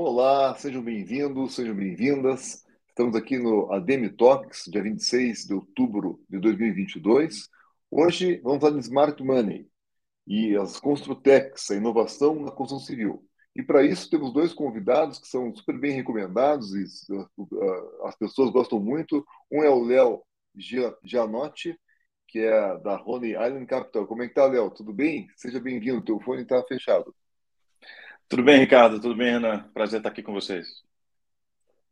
Olá, sejam bem-vindos, sejam bem-vindas. Estamos aqui no ADM Talks, dia 26 de outubro de 2022. Hoje vamos falar de Smart Money e as Construtecs, a inovação na construção civil. E para isso temos dois convidados que são super bem recomendados e uh, as pessoas gostam muito. Um é o Léo Gianotti, que é da Honey Island Capital. Como é que tá, Léo? Tudo bem? Seja bem-vindo. Teu fone está fechado. Tudo bem, Ricardo? Tudo bem, Renan? Prazer estar aqui com vocês.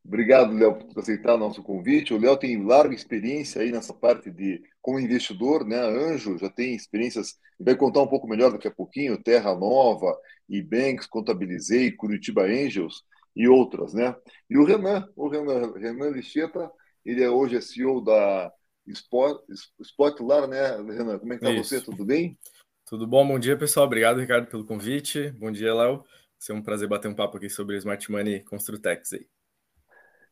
Obrigado, Léo, por aceitar o nosso convite. O Léo tem larga experiência aí nessa parte de como investidor, né? Anjo já tem experiências, vai contar um pouco melhor daqui a pouquinho, Terra Nova, Ebanks, Contabilizei, Curitiba Angels e outras, né? E o Renan, o Renan, Renan Licheta, ele é hoje é CEO da Spot, Spotlar, né, Renan? Como é que tá Isso. você? Tudo bem? Tudo bom? Bom dia, pessoal. Obrigado, Ricardo, pelo convite. Bom dia, Léo. Ser um prazer bater um papo aqui sobre Smart Money Construtex aí.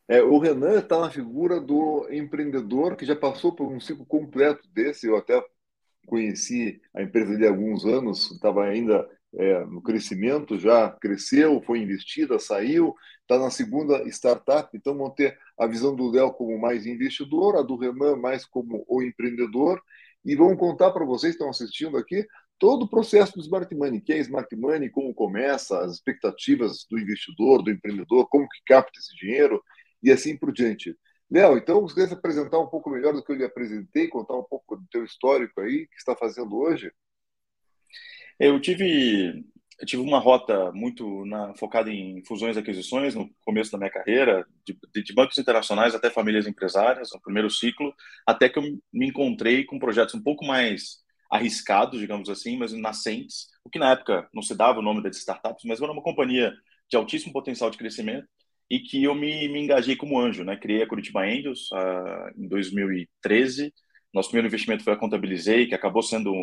É, o Renan está na figura do empreendedor que já passou por um ciclo completo desse. Eu até conheci a empresa há alguns anos, estava ainda é, no crescimento, já cresceu, foi investida, saiu, está na segunda startup. Então, vão ter a visão do Léo como mais investidor, a do Renan mais como o empreendedor. E vamos contar para vocês que estão assistindo aqui todo o processo do Smart Money, que é Smart Money, como começa, as expectativas do investidor, do empreendedor, como que capta esse dinheiro, e assim por diante. Léo, então você quer apresentar um pouco melhor do que eu lhe apresentei, contar um pouco do teu histórico aí, que está fazendo hoje? Eu tive, eu tive uma rota muito na, focada em fusões e aquisições no começo da minha carreira, de, de, bancos internacionais até famílias empresárias, no primeiro ciclo, até que eu me encontrei com projetos um pouco mais arriscados, digamos assim, mas nascentes, o que na época não se dava o nome das startups, mas era uma companhia de altíssimo potencial de crescimento, e que eu me, me engajei como anjo, né? Criei a Curitiba Angels uh, em 2013. Nosso primeiro investimento foi a Contabilizei, que acabou sendo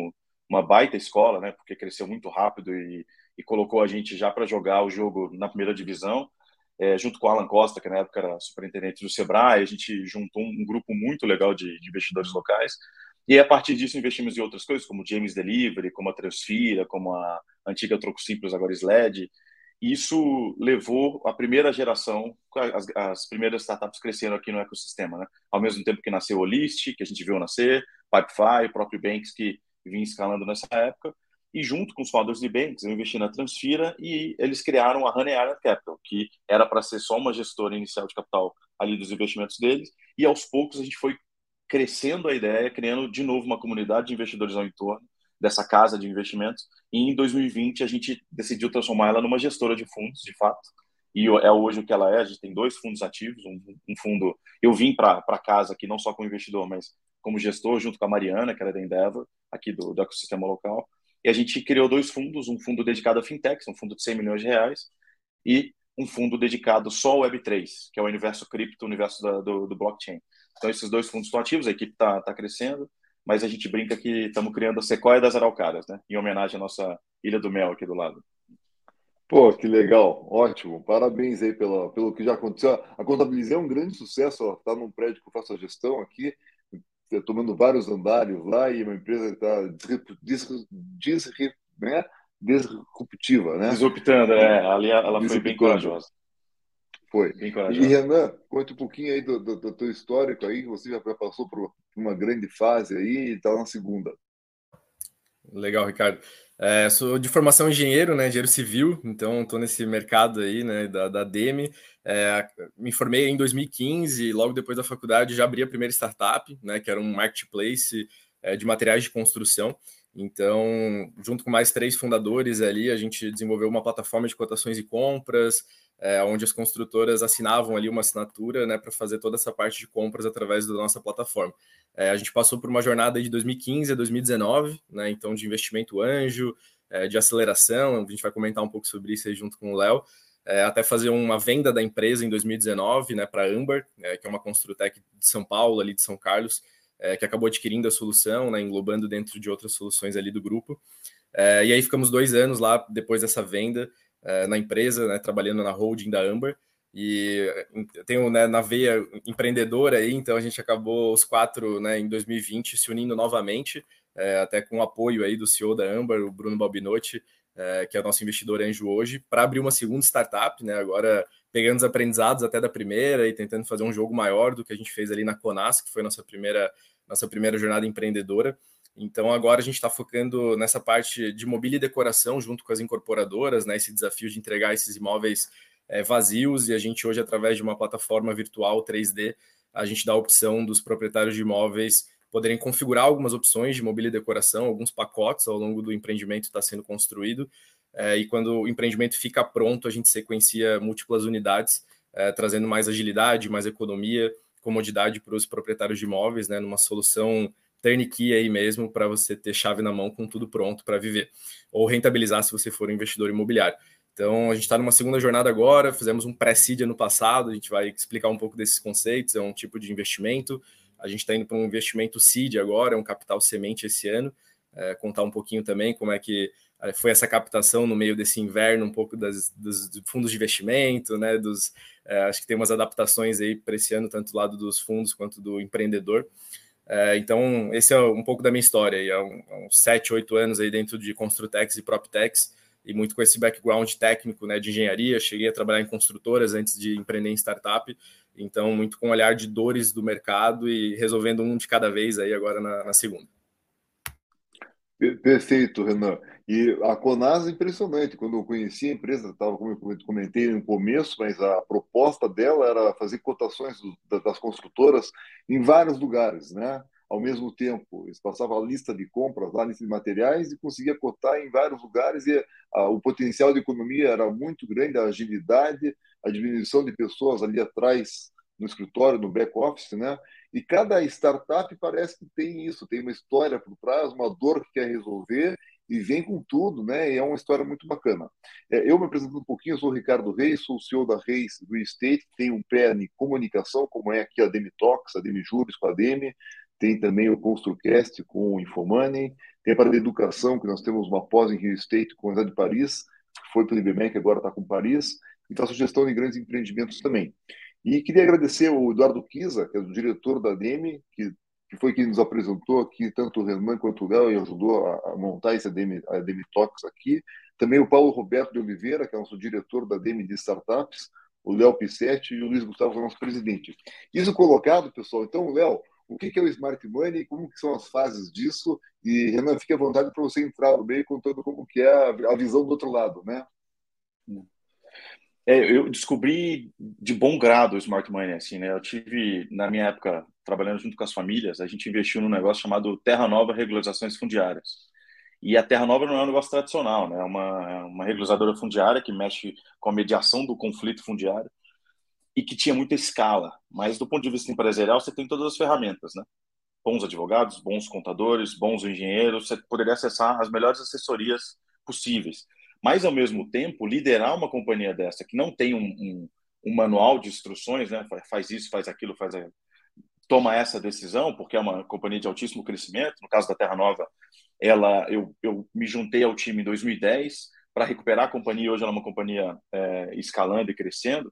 uma baita escola, né? Porque cresceu muito rápido e, e colocou a gente já para jogar o jogo na primeira divisão. É, junto com o Alan Costa, que na época era superintendente do Sebrae, a gente juntou um, um grupo muito legal de, de, investidores locais. E a partir disso investimos em outras coisas, como James Delivery, como a Transfira, como a antiga Troco Simples, agora SLED, isso levou a primeira geração, as, as, primeiras startups crescendo aqui no ecossistema, né? Ao mesmo tempo que nasceu o List, que a gente viu nascer, Pipefy, o próprio Banks, que vinha escalando nessa época, e junto com os founders de Banks, eu investi na Transfira e eles criaram a Honey Island Capital, que era para ser só uma gestora inicial de capital ali dos investimentos deles, e aos poucos a gente foi crescendo a ideia, criando de novo uma comunidade de investidores ao entorno, dessa casa de investimentos. E em 2020 a gente decidiu transformar ela numa gestora de fundos, de fato. E é hoje o que ela é. A gente tem dois fundos ativos. Um, um fundo. Eu vim para casa aqui não só como investidor, mas como gestor, junto com a Mariana, que era da Endeavor, aqui do, do ecossistema local. E a gente criou dois fundos: um fundo dedicado a fintechs, um fundo de 100 milhões de reais, e um fundo dedicado só ao Web3, que é o universo cripto, o universo da, do, do blockchain. Então, esses dois fundos estão ativos, a equipe está tá crescendo mas a gente brinca que estamos criando a Sequoia das Araucárias, né? Em homenagem à nossa Ilha do Mel aqui do lado. Pô, que legal, ótimo. Parabéns aí pela, pelo que já aconteceu. A Contabilizei é um grande sucesso, está num prédio que eu faço a gestão aqui, tomando vários andares lá e uma empresa está né? disruptiva, né? Disruptando, é. Ali ela foi bem corajosa. Foi. E Renan, conta um pouquinho aí do, do, do teu histórico aí, você já passou por uma grande fase aí e está na segunda. Legal, Ricardo. É, sou de formação engenheiro, né, engenheiro civil, então estou nesse mercado aí, né, da, da DEME. É, me formei em 2015 e logo depois da faculdade já abri a primeira startup, né, que era um marketplace é, de materiais de construção. Então, junto com mais três fundadores ali, a gente desenvolveu uma plataforma de cotações e compras, é, onde as construtoras assinavam ali uma assinatura né, para fazer toda essa parte de compras através da nossa plataforma. É, a gente passou por uma jornada de 2015 a 2019, né, então de investimento anjo, é, de aceleração, a gente vai comentar um pouco sobre isso aí junto com o Léo, até fazer uma venda da empresa em 2019 né, para a Amber, que é uma construtec de São Paulo, ali de São Carlos, é, que acabou adquirindo a solução, né, englobando dentro de outras soluções ali do grupo. É, e aí ficamos dois anos lá depois dessa venda é, na empresa, né, trabalhando na holding da Amber. E tenho né, na veia empreendedora aí, então a gente acabou os quatro né, em 2020 se unindo novamente, é, até com o apoio aí do CEO da Amber, o Bruno Balbinotti, é, que é o nosso investidor anjo hoje, para abrir uma segunda startup, né? Agora pegando os aprendizados até da primeira e tentando fazer um jogo maior do que a gente fez ali na Conas, que foi nossa primeira, nossa primeira jornada empreendedora. Então agora a gente está focando nessa parte de mobília e decoração junto com as incorporadoras, né? Esse desafio de entregar esses imóveis é, vazios e a gente hoje através de uma plataforma virtual 3D a gente dá a opção dos proprietários de imóveis poderem configurar algumas opções de mobília e decoração, alguns pacotes ao longo do empreendimento está sendo construído. É, e quando o empreendimento fica pronto, a gente sequencia múltiplas unidades, é, trazendo mais agilidade, mais economia, comodidade para os proprietários de imóveis, né, numa solução turnkey aí mesmo, para você ter chave na mão com tudo pronto para viver, ou rentabilizar se você for um investidor imobiliário. Então, a gente está numa segunda jornada agora, fizemos um pré-seed ano passado, a gente vai explicar um pouco desses conceitos, é um tipo de investimento, a gente está indo para um investimento seed agora, um capital semente esse ano. É, contar um pouquinho também como é que é, foi essa captação no meio desse inverno, um pouco das, dos fundos de investimento, né? Dos, é, acho que tem umas adaptações aí para esse ano, tanto do lado dos fundos quanto do empreendedor. É, então, esse é um pouco da minha história. E há uns sete, oito anos aí dentro de Construtex e PropTex, e muito com esse background técnico né, de engenharia. Cheguei a trabalhar em construtoras antes de empreender em startup. Então, muito com o olhar de dores do mercado e resolvendo um de cada vez aí agora na, na segunda. Perfeito, Renan. E a Conas é impressionante. Quando eu conheci a empresa, estava como eu comentei no começo, mas a proposta dela era fazer cotações das construtoras em vários lugares, né? Ao mesmo tempo, eles passavam a lista de compras, a lista de materiais e conseguia cotar em vários lugares e a, o potencial de economia era muito grande, a agilidade, a diminuição de pessoas ali atrás no escritório, no back office, né? E cada startup parece que tem isso, tem uma história por trás, uma dor que quer resolver e vem com tudo, né? E é uma história muito bacana. É, eu me apresento um pouquinho, eu sou o Ricardo Reis, sou o CEO da Reis Real Estate, tenho um pé em comunicação, como é aqui a Demi Talks, a Demi Juros com a Demi, tem também o ConstruCast com o Infomoney, tem a parte de educação, que nós temos uma pós em Real Estate com a Universidade de Paris, que foi pelo IBMEC, agora está com Paris, e faço gestão de grandes empreendimentos também. E queria agradecer o Eduardo Kisa, que é o diretor da DEME, que, que foi quem nos apresentou aqui, tanto o Renan quanto o Léo, e ajudou a, a montar esse ADM, a DEME Talks aqui. Também o Paulo Roberto de Oliveira, que é nosso diretor da DEME de Startups, o Léo Pissetti e o Luiz Gustavo, nosso presidente. Isso colocado, pessoal, então, Léo, o que é o Smart Money, como são as fases disso, e Renan, fique à vontade para você entrar no meio contando como que é a visão do outro lado, né? É, eu descobri de bom grado o Smart Money, assim, né? Eu tive, na minha época, trabalhando junto com as famílias, a gente investiu num negócio chamado Terra Nova Regularizações Fundiárias. E a Terra Nova não é um negócio tradicional, né? É uma, uma regularizadora fundiária que mexe com a mediação do conflito fundiário e que tinha muita escala. Mas do ponto de vista empresarial, você tem todas as ferramentas, né? Bons advogados, bons contadores, bons engenheiros, você poderia acessar as melhores assessorias possíveis. Mas, ao mesmo tempo, liderar uma companhia dessa que não tem um, um, um manual de instruções, né? faz isso, faz aquilo, faz aquilo, toma essa decisão, porque é uma companhia de altíssimo crescimento. No caso da Terra Nova, ela, eu, eu me juntei ao time em 2010 para recuperar a companhia. Hoje ela é uma companhia é, escalando e crescendo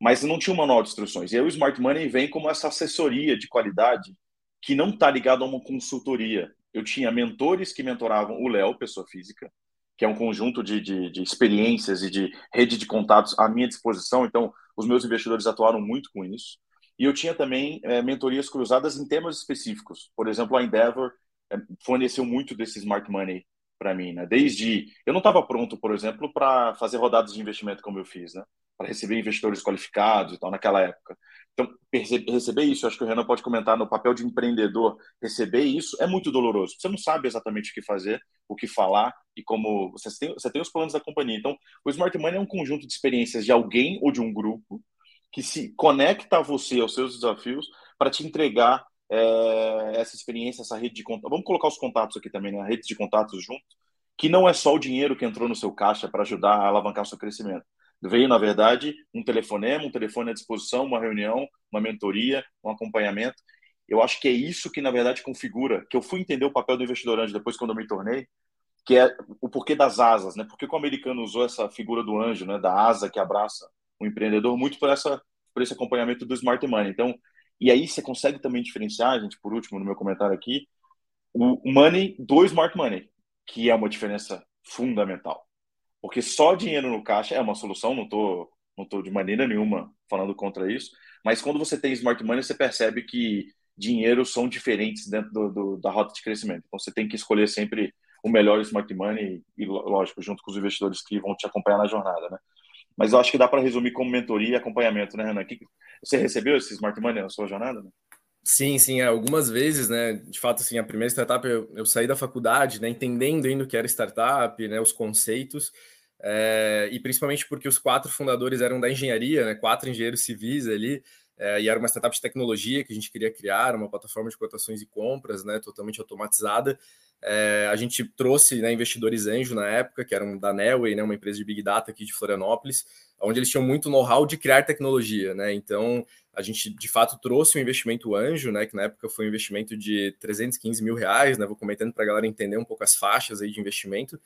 mas não tinha um manual de instruções. E aí o Smart Money vem como essa assessoria de qualidade que não está ligado a uma consultoria. Eu tinha mentores que mentoravam o Léo, pessoa física, que é um conjunto de, de, de, experiências e de rede de contatos à minha disposição. Então, os meus investidores atuaram muito com isso. E eu tinha também é, mentorias cruzadas em temas específicos. Por exemplo, a Endeavor é, forneceu muito desse Smart Money para mim, né? Desde eu não estava pronto, por exemplo, para fazer rodadas de investimento como eu fiz, né? para receber investidores qualificados e tal, naquela época. Então, receber isso, acho que o Renan pode comentar no papel de empreendedor, receber isso é muito doloroso. Você não sabe exatamente o que fazer, o que falar e como. Você tem, você tem os planos da companhia. Então, o Smart Money é um conjunto de experiências de alguém ou de um grupo que se conecta a você, aos seus desafios, para te entregar é, essa experiência, essa rede de contatos. Vamos colocar os contatos aqui também, né? a rede de contatos junto, que não é só o dinheiro que entrou no seu caixa para ajudar a alavancar o seu crescimento Veio, na verdade, um telefonema, um telefone à disposição, uma reunião, uma mentoria, um acompanhamento. Eu acho que é isso que, na verdade, configura, que eu fui entender o papel do investidor anjo depois quando eu me tornei, que é o porquê das asas, né? Porque o americano usou essa figura do anjo, né? Da asa que abraça o empreendedor muito por essa por esse acompanhamento do smart money. Então, e aí você consegue também diferenciar, gente, por último no meu comentário aqui, o money do smart money, que é uma diferença fundamental. Porque só dinheiro no caixa é uma solução, não estou não tô de maneira nenhuma falando contra isso, mas quando você tem smart money, você percebe que dinheiros são diferentes dentro do, do, da rota de crescimento. Então você tem que escolher sempre o melhor smart money e, lógico, junto com os investidores que vão te acompanhar na jornada, né? Mas eu acho que dá para resumir como mentoria e acompanhamento, né, Renan? Você recebeu esse smart money na sua jornada? Né? Sim, sim, é, algumas vezes, né? De fato, assim, a primeira startup eu, eu saí da faculdade, né? Entendendo ainda o que era startup, né? Os conceitos, é, e principalmente porque os quatro fundadores eram da engenharia, né? Quatro engenheiros civis ali, é, e era uma startup de tecnologia que a gente queria criar, uma plataforma de cotações e compras, né, totalmente automatizada. É, a gente trouxe né, investidores anjo na época, que eram da Nelway, né, uma empresa de Big Data aqui de Florianópolis, onde eles tinham muito know-how de criar tecnologia. Né? Então, a gente de fato trouxe um investimento anjo, né, que na época foi um investimento de 315 mil reais. Né, vou comentando para a galera entender um pouco as faixas aí de investimento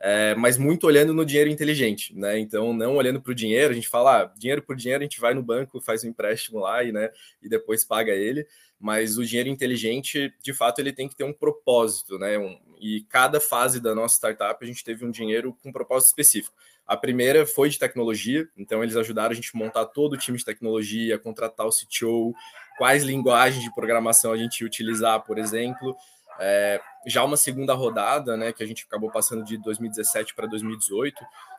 é, mas muito olhando no dinheiro inteligente, né? Então, não olhando para o dinheiro, a gente fala, ah, dinheiro por dinheiro, a gente vai no banco, faz um empréstimo lá e, né, e depois paga ele. Mas o dinheiro inteligente, de fato, ele tem que ter um propósito, né? Um, e cada fase da nossa startup a gente teve um dinheiro com um propósito específico. A primeira foi de tecnologia, então eles ajudaram a gente a montar todo o time de tecnologia, contratar o CTO, quais linguagens de programação a gente ia utilizar, por exemplo. É, já uma segunda rodada, né, que a gente acabou passando de 2017 para 2018,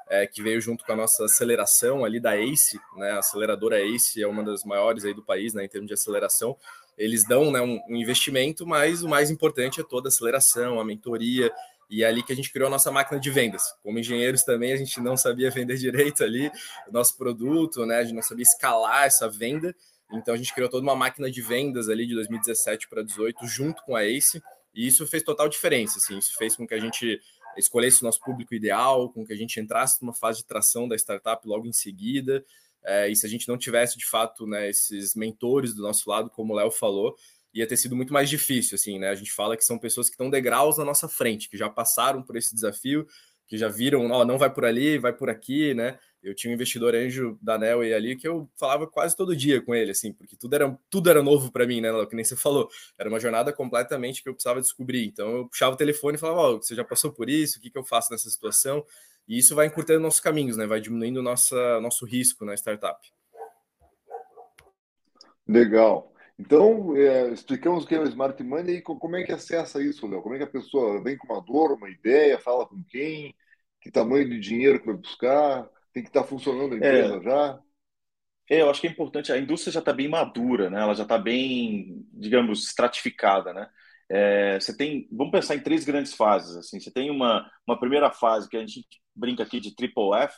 é, que veio junto com a nossa aceleração ali da ACE, né, a aceleradora ACE é uma das maiores aí do país, né, em termos de aceleração. Eles dão né, um, um investimento, mas o mais importante é toda a aceleração, a mentoria, e é ali que a gente criou a nossa máquina de vendas. Como engenheiros também, a gente não sabia vender direito ali o nosso produto, né? A gente não sabia escalar essa venda. Então a gente criou toda uma máquina de vendas ali de 2017 para 2018 junto com a Ace. E isso fez total diferença, assim, isso fez com que a gente escolhesse o nosso público ideal, com que a gente entrasse numa fase de tração da startup logo em seguida. É, e se a gente não tivesse, de fato, né, esses mentores do nosso lado, como o Léo falou, ia ter sido muito mais difícil, assim, né? A gente fala que são pessoas que estão degraus na nossa frente, que já passaram por esse desafio, que já viram, ó, não vai por ali, vai por aqui, né? Eu tinha um investidor anjo da e ali que eu falava quase todo dia com ele, assim, porque tudo era, tudo era novo para mim, né? Que nem você falou. Era uma jornada completamente que eu precisava descobrir. Então eu puxava o telefone e falava: Ó, oh, você já passou por isso? O que, que eu faço nessa situação? E isso vai encurtando nossos caminhos, né? Vai diminuindo nossa, nosso risco na startup. Legal. Então, é, explicamos o que é o Smart Money e como é que acessa isso, Léo? Como é que a pessoa vem com uma dor, uma ideia, fala com quem, que tamanho de dinheiro que vai buscar? Tem que estar tá funcionando a empresa é. já? É, eu acho que é importante. A indústria já está bem madura, né? Ela já está bem, digamos, estratificada, né? É, você tem, vamos pensar em três grandes fases. Assim, você tem uma, uma primeira fase que a gente brinca aqui de triple F,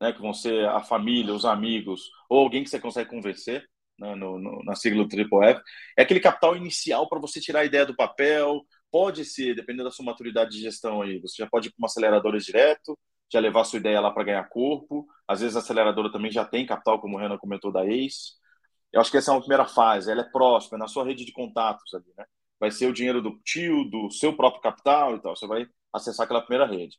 né? Que vão ser a família, os amigos ou alguém que você consegue convencer. Né, no, no, na sigla do Triple F, é aquele capital inicial para você tirar a ideia do papel. Pode ser, dependendo da sua maturidade de gestão aí, você já pode ir para uma aceleradora direto, já levar a sua ideia lá para ganhar corpo. Às vezes a aceleradora também já tem capital, como o Renan comentou da ACE. Eu acho que essa é uma primeira fase, ela é próxima, é na sua rede de contatos ali, né? Vai ser o dinheiro do tio, do seu próprio capital e tal. Você vai acessar aquela primeira rede.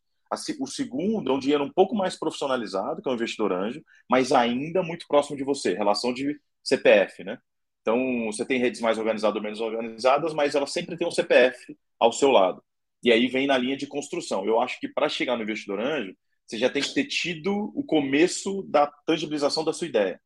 O segundo é um dinheiro um pouco mais profissionalizado, que é o investidor anjo, mas ainda muito próximo de você, relação de CPF, né? Então, você tem redes mais organizadas ou menos organizadas, mas ela sempre tem um CPF ao seu lado. E aí vem na linha de construção. Eu acho que para chegar no investidor anjo, você já tem que ter tido o começo da tangibilização da sua ideia.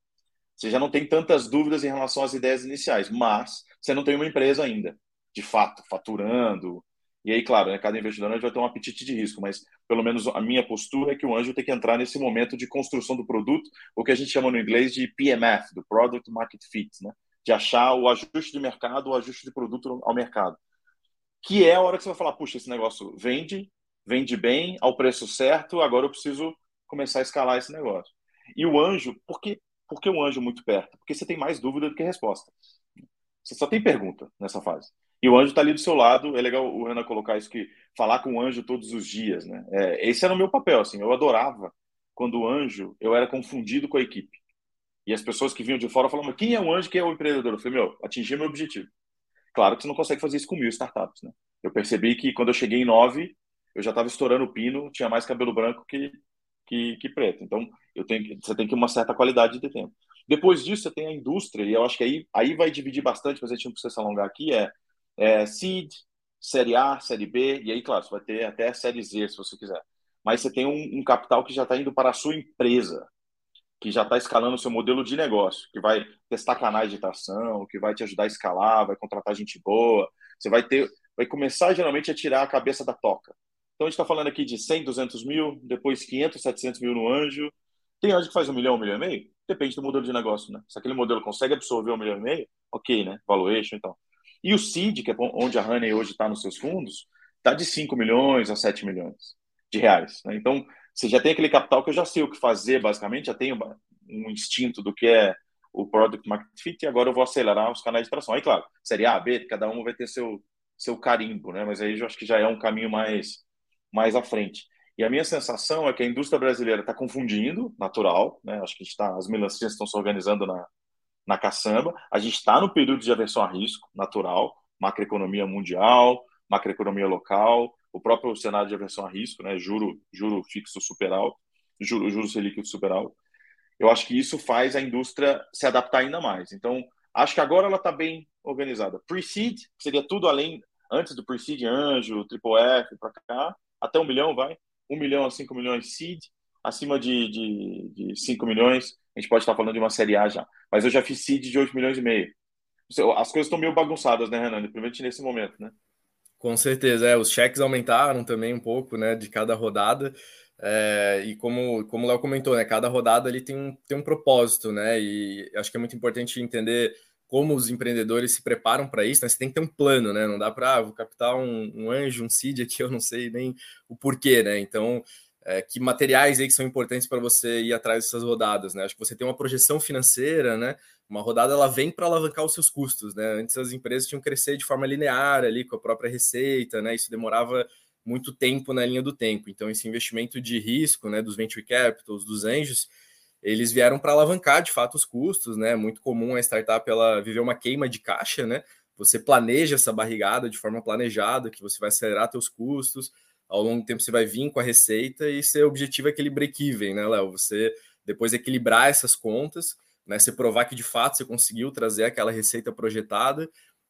Você já não tem tantas dúvidas em relação às ideias iniciais, mas você não tem uma empresa ainda, de fato, faturando. E aí, claro, né, cada investidor anjo vai ter um apetite de risco, mas pelo menos a minha postura é que o anjo tem que entrar nesse momento de construção do produto, o que a gente chama no inglês de PMF, do Product Market Fit, né? de achar o ajuste de mercado, o ajuste de produto ao mercado que é a hora que você vai falar, puxa, esse negócio vende, vende bem, ao preço certo, agora eu preciso começar a escalar esse negócio. E o anjo, por que, por que o anjo muito perto? Porque você tem mais dúvida do que resposta. Você só tem pergunta nessa fase. E o anjo está ali do seu lado. É legal o Renan colocar isso que falar com o anjo todos os dias, né? É, esse era o meu papel, assim. Eu adorava quando o anjo eu era confundido com a equipe. E as pessoas que vinham de fora falavam: quem é o anjo? Quem é o empreendedor? Eu falei: meu, atingi meu objetivo. Claro que você não consegue fazer isso com mil startups, né? Eu percebi que quando eu cheguei em nove, eu já estava estourando o pino, tinha mais cabelo branco que, que, que, preto. Então, eu tenho, você tem que uma certa qualidade de tempo. Depois disso, você tem a indústria, e eu acho que aí, aí vai dividir bastante, mas a gente não precisa se alongar aqui, é, é Seed, Série A, Série B, e aí, claro, você vai ter até Série Z, se você quiser. mas você tem um, um capital que já está indo para a sua empresa, que já está escalando o seu modelo de negócio, que vai testar canais de tração, que vai te ajudar a escalar, vai contratar gente boa. Você vai ter, vai começar geralmente a tirar a cabeça da toca. Então a gente está falando aqui de 100, 200 mil, depois 500, 700 mil no anjo. Tem anjo que faz um milhão, um milhão e meio? Depende do modelo de negócio, né? Se aquele modelo consegue absorver um milhão e meio, ok, né? Valuation, então. E o seed, que é onde a Honey hoje está nos seus fundos, está de 5 milhões a 7 milhões de reais. Né? Então, você já tem aquele capital que eu já sei o que fazer, basicamente, já tenho um instinto do que é o Product Market Fit, e agora eu vou acelerar os canais de tração. Aí, claro, série A, B, cada um vai ter seu, seu carimbo, né? mas aí eu acho que já é um caminho mais, mais à frente. E a minha sensação é que a indústria brasileira está confundindo, natural, né? acho que está, as melancias estão se organizando na, na caçamba, a gente está no período de aversão a risco, natural, macroeconomia mundial, macroeconomia local, o próprio cenário de aversão a risco, né? juro, juro fixo super alto, juro, juro selic super alto, eu acho que isso faz a indústria se adaptar ainda mais. Então, acho que agora ela está bem organizada. Pre-seed, seria tudo além, antes do pre-seed, anjo, triple F, para cá, até um milhão, vai. Um milhão a cinco milhões seed, acima de, de, de 5 milhões, a gente pode estar falando de uma série A já. Mas eu já fiz seed de 8 milhões e meio. As coisas estão meio bagunçadas, né, Renan? Principalmente nesse momento, né? Com certeza, é. Os cheques aumentaram também um pouco, né, de cada rodada. É, e como, como o Léo comentou, né, cada rodada ali tem um, tem um propósito, né? E acho que é muito importante entender como os empreendedores se preparam para isso, né? Você tem que ter um plano, né? Não dá para, ah, vou captar um, um, anjo, um seed aqui, eu não sei nem o porquê, né? Então, é, que materiais aí que são importantes para você ir atrás dessas rodadas, né? Acho que você tem uma projeção financeira, né? Uma rodada ela vem para alavancar os seus custos, né? Antes as empresas tinham que crescer de forma linear ali com a própria receita, né? Isso demorava muito tempo na linha do tempo. Então, esse investimento de risco né, dos venture capitals, dos anjos, eles vieram para alavancar de fato os custos, né? Muito comum a startup ela viver uma queima de caixa, né? Você planeja essa barrigada de forma planejada, que você vai acelerar seus custos, ao longo do tempo você vai vir com a receita e seu objetivo é aquele break-even, né, Léo? Você depois equilibrar essas contas, né? Você provar que de fato você conseguiu trazer aquela receita projetada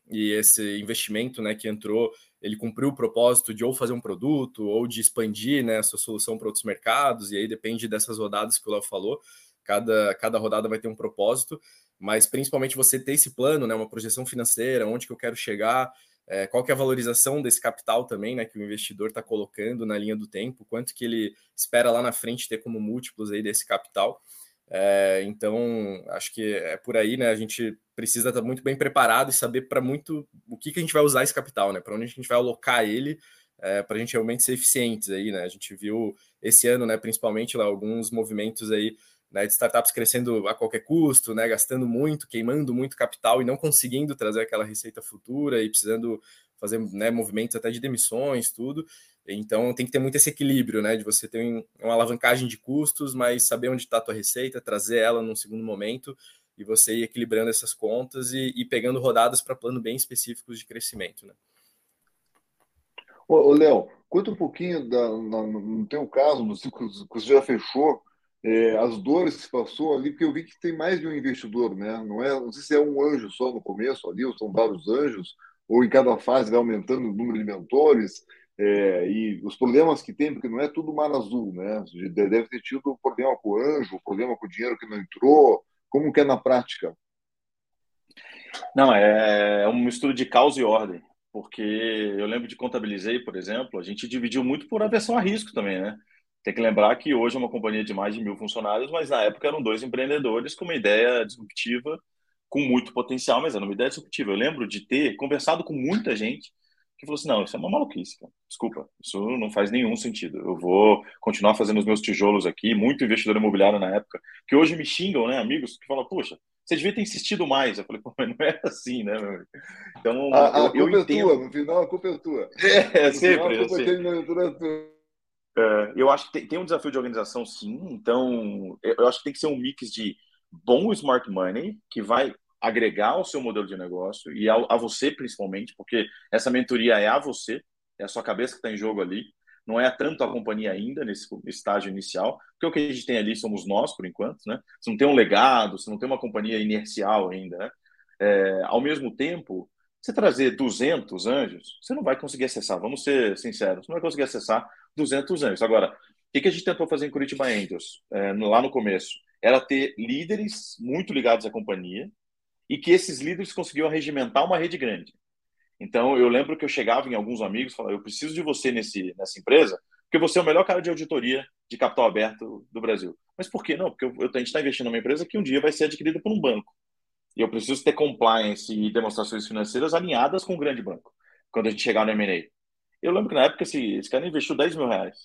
e esse investimento, né, que entrou ele cumpriu o propósito de ou fazer um produto ou de expandir né, a sua solução para outros mercados, e aí depende dessas rodadas que o Léo falou, cada, cada rodada vai ter um propósito, mas principalmente você ter esse plano, né, uma projeção financeira, onde que eu quero chegar, é, qual que é a valorização desse capital também, né, que o investidor está colocando na linha do tempo, quanto que ele espera lá na frente ter como múltiplos aí desse capital. É, então, acho que é por aí, né? A gente precisa estar muito bem preparado e saber para muito o que, que a gente vai usar esse capital, né? Para onde a gente vai alocar ele, é, para a gente realmente ser eficientes aí, né? A gente viu esse ano, né, principalmente lá, alguns movimentos aí né, de startups crescendo a qualquer custo, né, gastando muito, queimando muito capital e não conseguindo trazer aquela receita futura e precisando fazer né, movimentos até de demissões, tudo. Então tem que ter muito esse equilíbrio, né? De você ter uma alavancagem de custos, mas saber onde está a tua receita, trazer ela num segundo momento e você ir equilibrando essas contas e, e pegando rodadas para plano bem específicos de crescimento, né? Ô, ô Léo, conta um pouquinho da, no, no teu caso, no ciclo que você já fechou, é, as dores que passou ali, porque eu vi que tem mais de um investidor, né? Não é, não sei se é um anjo só no começo ali, ou são vários anjos, ou em cada fase vai aumentando o número de mentores. É, e os problemas que tem, porque não é tudo mar azul, né? Deve ter tido problema com o anjo, problema com o dinheiro que não entrou. Como que é na prática? Não, é, é um mistura de causa e ordem, porque eu lembro de contabilizei, por exemplo, a gente dividiu muito por aversão a risco também, né? Tem que lembrar que hoje é uma companhia de mais de mil funcionários, mas na época eram dois empreendedores com uma ideia disruptiva, com muito potencial, mas era uma ideia disruptiva. Eu lembro de ter conversado com muita gente que falou assim: não, isso é uma maluquice, cara. desculpa, isso não faz nenhum sentido. Eu vou continuar fazendo os meus tijolos aqui. Muito investidor imobiliário na época, que hoje me xingam, né, amigos, que falam: poxa, você devia ter insistido mais. Eu falei: pô, mas não é assim, né, meu Então, a, a eu, culpa eu é tua, no final a culpa é tua. É, é sempre. Final, a culpa é tua. É, eu acho que tem, tem, um desafio de organização, sim. Então, eu, acho que tem que ser um mix de bom smart money, que vai agregar ao seu modelo de negócio e a, a você principalmente, porque essa mentoria é a você, é a sua cabeça que está em jogo ali, não é tanto a companhia ainda nesse estágio inicial, porque o que a gente tem ali somos nós, por enquanto, né? Você não tem um legado, você não tem uma companhia inercial ainda, né? É, ao mesmo tempo, você trazer 200 anjos, você não vai conseguir acessar, vamos ser sinceros, você não vai conseguir acessar 200 anjos. Agora, que, que a gente tentou fazer em Curitiba Angels, é, lá no começo? Era ter líderes muito ligados à companhia e que esses líderes conseguiam regimentar uma rede grande. Então, eu lembro que eu chegava em alguns amigos e falava, eu preciso de você nesse, nessa empresa, porque você é o melhor cara de auditoria de capital aberto do Brasil. Mas por que não? Porque eu, eu, a gente está investindo numa empresa que um dia vai ser adquirida por um banco. E eu preciso ter compliance e demonstrações financeiras alinhadas com o grande banco, quando a gente chegar no M&A. Eu lembro que na época esse, esse cara investiu 10 mil reais,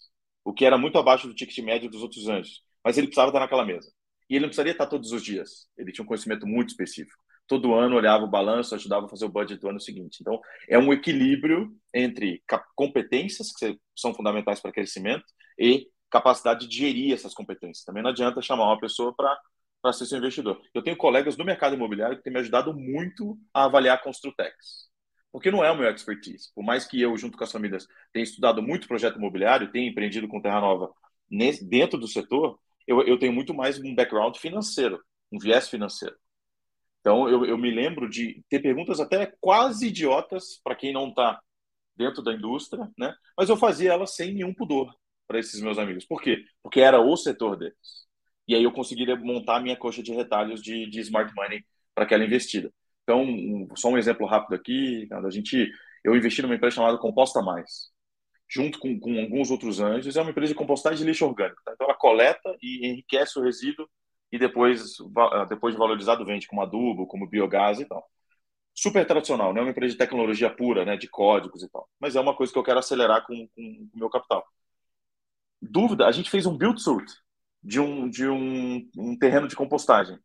o que era muito abaixo do ticket médio dos outros anjos. Mas ele precisava estar naquela mesa. E ele não precisaria estar todos os dias. Ele tinha um conhecimento muito específico. Todo ano olhava o balanço, ajudava a fazer o budget do ano seguinte. Então, é um equilíbrio entre competências, que são fundamentais para crescimento, e capacidade de gerir essas competências. Também não adianta chamar uma pessoa para para ser seu investidor. Eu tenho colegas no mercado imobiliário que têm me ajudado muito a avaliar construtex porque não é o meu expertise. Por mais que eu, junto com as famílias, tenha estudado muito projeto imobiliário, tenha empreendido com Terra Nova nesse, dentro do setor, eu, eu tenho muito mais um background financeiro, um viés financeiro. Então, eu, eu me lembro de ter perguntas até quase idiotas para quem não está dentro da indústria, né? mas eu fazia elas sem nenhum pudor para esses meus amigos. Por quê? Porque era o setor deles. E aí eu conseguiria montar minha coxa de retalhos de, de smart money para aquela investida. Então, um, só um exemplo rápido aqui, a gente, eu investi numa empresa chamada Composta Mais, junto com, com alguns outros anjos, é uma empresa de compostagem de lixo orgânico. Tá? Então, ela coleta e enriquece o resíduo e depois, depois de valorizado, vende como adubo, como biogás e tal. Super tradicional, não é uma empresa de tecnologia pura, né, de códigos e tal, mas é uma coisa que eu quero acelerar com, com o meu capital. Dúvida, a gente fez um build suit de um, de um, um terreno de compostagem.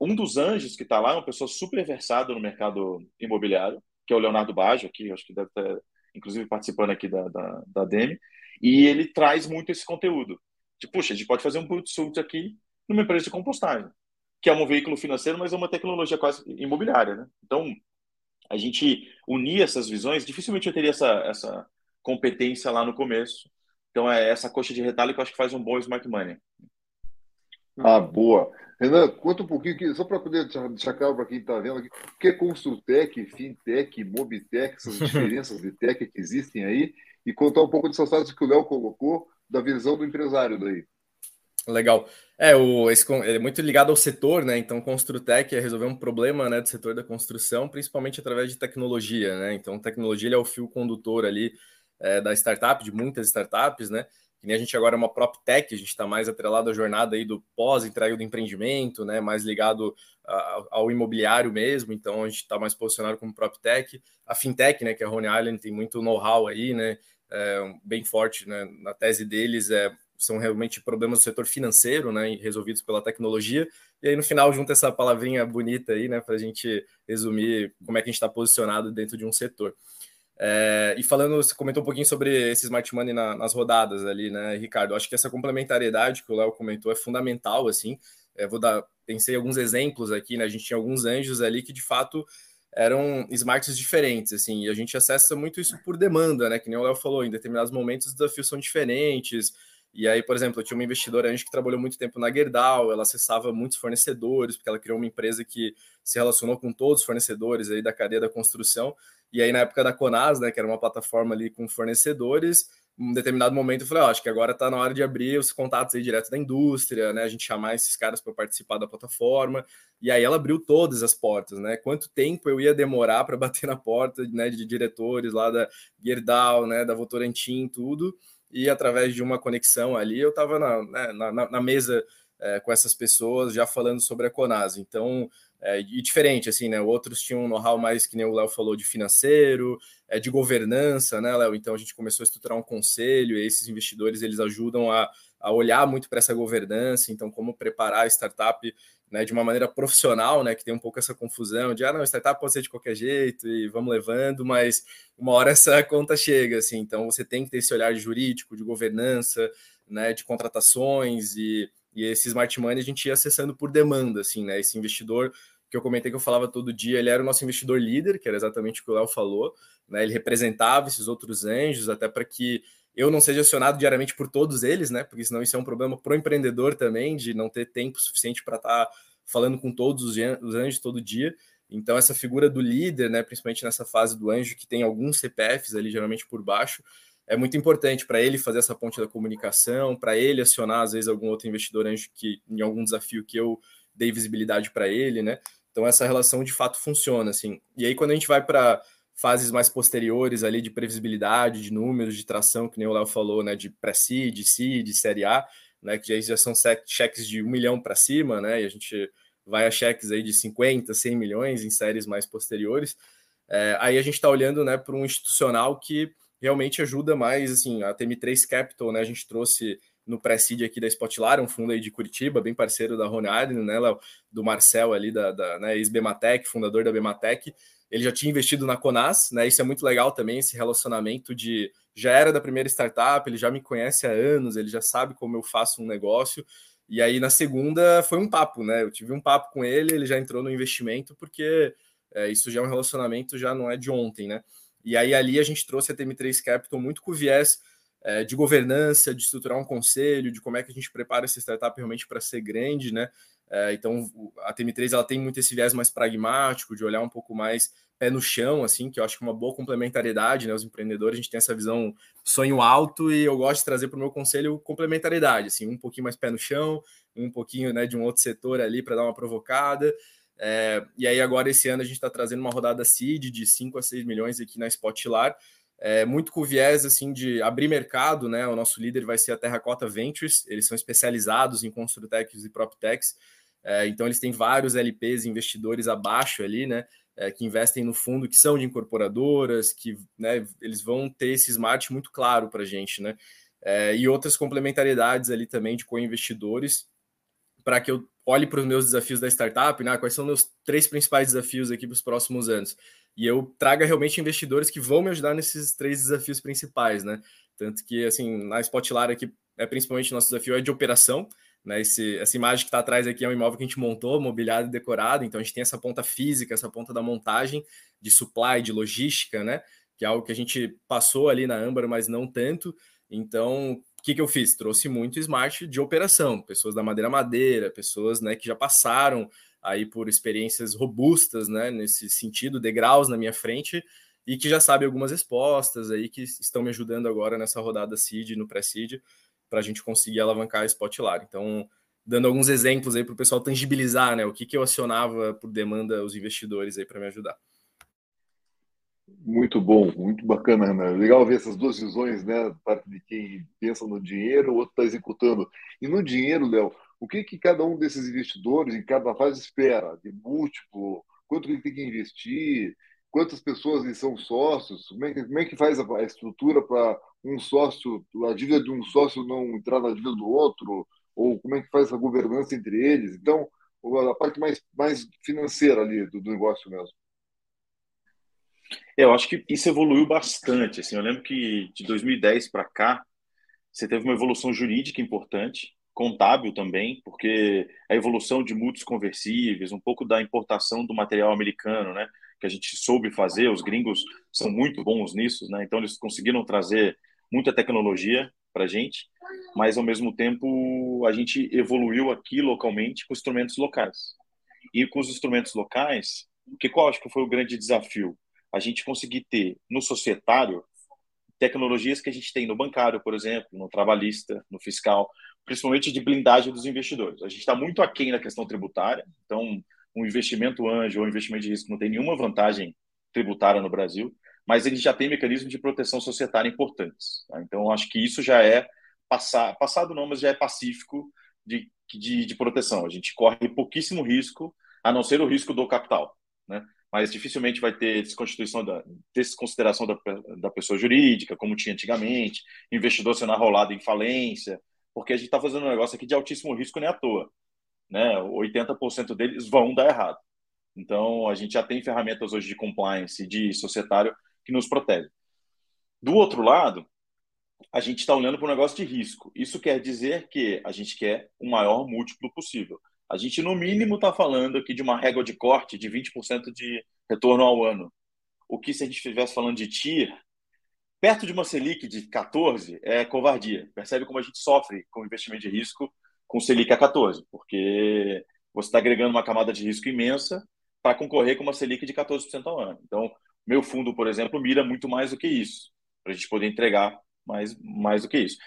Um dos anjos que está lá é uma pessoa super versada no mercado imobiliário, que é o Leonardo Baggio, que acho que deve estar, inclusive, participando aqui da, da, da DEME, e ele traz muito esse conteúdo. Tipo, puxa, a gente pode fazer um suit aqui numa empresa de compostagem, que é um veículo financeiro, mas é uma tecnologia quase imobiliária, né? Então, a gente unir essas visões, dificilmente eu teria essa, essa competência lá no começo. Então, é essa coxa de retalho que eu acho que faz um bom smart money. Ah, boa. Renan, conta um pouquinho, só para poder deixar claro para quem está vendo aqui, o que é Construtec, Fintech, Mobitech, essas diferenças de tech que existem aí, e contar um pouco dessas frases que o Léo colocou da visão do empresário daí. Legal. É, o, esse, é muito ligado ao setor, né? Então, Construtec é resolver um problema né, do setor da construção, principalmente através de tecnologia, né? Então, tecnologia é o fio condutor ali é, da startup, de muitas startups, né? Que nem a gente agora é uma prop tech, a gente está mais atrelado à jornada aí do pós-entrega do empreendimento, né, mais ligado ao imobiliário mesmo, então a gente está mais posicionado como prop tech. A fintech, né, que é a Rony Island, tem muito know-how aí, né, é, bem forte né, na tese deles, é, são realmente problemas do setor financeiro, né, resolvidos pela tecnologia. E aí no final junta essa palavrinha bonita aí, né, para a gente resumir como é que a gente está posicionado dentro de um setor. É, e falando, você comentou um pouquinho sobre esse smart money na, nas rodadas ali, né, Ricardo? Acho que essa complementariedade que o Léo comentou é fundamental, assim. É, vou dar, pensei alguns exemplos aqui, né? A gente tinha alguns anjos ali que de fato eram smarts diferentes, assim, e a gente acessa muito isso por demanda, né? Que nem o Léo falou, em determinados momentos os desafios são diferentes. E aí, por exemplo, eu tinha uma investidora anjo que trabalhou muito tempo na Gerdau, ela acessava muitos fornecedores, porque ela criou uma empresa que se relacionou com todos os fornecedores aí da cadeia da construção. E aí, na época da Conas, né, que era uma plataforma ali com fornecedores, em um determinado momento eu falei, oh, acho que agora está na hora de abrir os contatos aí direto da indústria, né, a gente chamar esses caras para participar da plataforma. E aí ela abriu todas as portas, né? Quanto tempo eu ia demorar para bater na porta, né, de diretores lá da Gerdau, né, da Votorantim, tudo. E através de uma conexão ali, eu estava na, né, na, na, mesa é, com essas pessoas já falando sobre a Conas. Então, é, e diferente, assim, né? Outros tinham um know-how mais, que nem o Léo falou, de financeiro, é, de governança, né, Léo? Então a gente começou a estruturar um conselho, e esses investidores eles ajudam a, a olhar muito para essa governança, então como preparar a startup né, de uma maneira profissional, né? Que tem um pouco essa confusão de ah, não, startup pode ser de qualquer jeito e vamos levando, mas uma hora essa conta chega, assim, então você tem que ter esse olhar jurídico, de governança, né, de contratações e e esse smart money a gente ia acessando por demanda, assim, né? Esse investidor que eu comentei que eu falava todo dia, ele era o nosso investidor líder, que era exatamente o que o Léo falou, né? Ele representava esses outros anjos, até para que eu não seja acionado diariamente por todos eles, né? Porque senão isso é um problema para o empreendedor também, de não ter tempo suficiente para estar tá falando com todos os anjos todo dia. Então, essa figura do líder, né, principalmente nessa fase do anjo, que tem alguns CPFs ali, geralmente por baixo, é muito importante para ele fazer essa ponte da comunicação, para ele acionar, às vezes, algum outro investidor anjo que, em algum desafio que eu dei visibilidade para ele, né? Então, essa relação de fato funciona, assim. E aí, quando a gente vai para fases mais posteriores ali de previsibilidade, de números, de tração, que nem o Léo falou, né? De pré-seed, seed, série A, né? Que já, são cheques de um milhão para cima, né? E a gente vai a cheques aí de 50, 100 milhões em séries mais posteriores. É, aí a gente está olhando né, para um institucional que realmente ajuda mais, assim, a TM3 Capital, né? A gente trouxe no pré-seed aqui da Spotlight, um fundo aí de Curitiba, bem parceiro da Rony Adler, né, do Marcel ali, da, da né, ex-Bematec, fundador da Bematec. Ele já tinha investido na Conas, né? Isso é muito legal também, esse relacionamento de já era da primeira startup, ele já me conhece há anos, ele já sabe como eu faço um negócio. E aí na segunda foi um papo, né? Eu tive um papo com ele, ele já entrou no investimento, porque é, isso já é um relacionamento, já não é de ontem, né? E aí ali a gente trouxe a TM3 Capital muito com viés é, de governança, de estruturar um conselho, de como é que a gente prepara essa startup realmente para ser grande, né? É, então a TM3 ela tem muito esse viés mais pragmático, de olhar um pouco mais pé no chão, assim, que eu acho que é uma boa complementariedade, né? Os empreendedores, a gente tem essa visão sonho alto e eu gosto de trazer para o meu conselho complementariedade, assim, um pouquinho mais pé no chão, um pouquinho né, de um outro setor ali para dar uma provocada. É, e aí agora esse ano a gente está trazendo uma rodada seed de 5 a 6 milhões aqui na Spotlight, é, muito com viés assim de abrir mercado, né? O nosso líder vai ser a Terracota Ventures, eles são especializados em Construtex e PropTechs, é, então eles têm vários LPs investidores abaixo ali, né? É, que investem no fundo, que são de incorporadoras, que né, eles vão ter esse smart muito claro para a gente, né? É, e outras complementariedades ali também de co-investidores, para que eu olhe para os meus desafios da startup, né? Quais são meus três principais desafios aqui para os próximos anos? E eu traga realmente investidores que vão me ajudar nesses três desafios principais, né? Tanto que, assim, na Spotlight aqui, é principalmente nosso desafio é de operação, né? Esse, essa imagem que está atrás aqui é um imóvel que a gente montou, mobiliado e decorado, então a gente tem essa ponta física, essa ponta da montagem, de supply, de logística, né? Que é algo que a gente passou ali na Âmbar, mas não tanto. Então, o que, que eu fiz? Trouxe muito smart de operação, pessoas da madeira madeira, pessoas né, que já passaram aí por experiências robustas, né, nesse sentido, degraus na minha frente, e que já sabem algumas respostas aí que estão me ajudando agora nessa rodada seed, no pré-seed, para a gente conseguir alavancar a Spotlight. Então, dando alguns exemplos aí para o pessoal tangibilizar, né, o que, que eu acionava por demanda os investidores aí para me ajudar. Muito bom, muito bacana, Renan. Legal ver essas duas visões, né? Parte de quem pensa no dinheiro, o outro está executando. E no dinheiro, Léo, o que, que cada um desses investidores em cada fase espera? De múltiplo? Quanto ele tem que investir? Quantas pessoas são sócios? Como é que, como é que faz a, a estrutura para um sócio, a dívida de um sócio não entrar na dívida do outro? Ou como é que faz a governança entre eles? Então, a parte mais, mais financeira ali do, do negócio mesmo. Eu acho que isso evoluiu bastante. Assim, eu lembro que de 2010 para cá, você teve uma evolução jurídica importante, contábil também, porque a evolução de mútuos conversíveis, um pouco da importação do material americano, né, que a gente soube fazer, os gringos são muito bons nisso, né, então eles conseguiram trazer muita tecnologia para a gente, mas ao mesmo tempo a gente evoluiu aqui localmente com instrumentos locais. E com os instrumentos locais, que qual acho que foi o grande desafio? A gente conseguir ter no societário tecnologias que a gente tem no bancário, por exemplo, no trabalhista, no fiscal, principalmente de blindagem dos investidores. A gente está muito aquém na questão tributária, então um investimento anjo ou um investimento de risco não tem nenhuma vantagem tributária no Brasil, mas ele já tem mecanismos de proteção societária importantes. Tá? Então, acho que isso já é passar, passado não, mas já é pacífico de, de, de proteção. A gente corre pouquíssimo risco, a não ser o risco do capital. Né? mas dificilmente vai ter desconstituição da desconsideração da, da pessoa jurídica, como tinha antigamente, investidor sendo arrolado em falência, porque a gente está fazendo um negócio aqui de altíssimo risco nem à toa. Né? 80% deles vão dar errado. Então, a gente já tem ferramentas hoje de compliance, de societário, que nos protegem. Do outro lado, a gente está olhando para um negócio de risco. Isso quer dizer que a gente quer o maior múltiplo possível. A gente, no mínimo, está falando aqui de uma régua de corte de 20% de retorno ao ano. O que, se a gente estivesse falando de TIR, perto de uma Selic de 14 é covardia. Percebe como a gente sofre com investimento de risco com Selic a 14, porque você está agregando uma camada de risco imensa para concorrer com uma Selic de 14% ao ano. Então, meu fundo, por exemplo, mira muito mais do que isso, para a gente poder entregar mais, mais do que isso.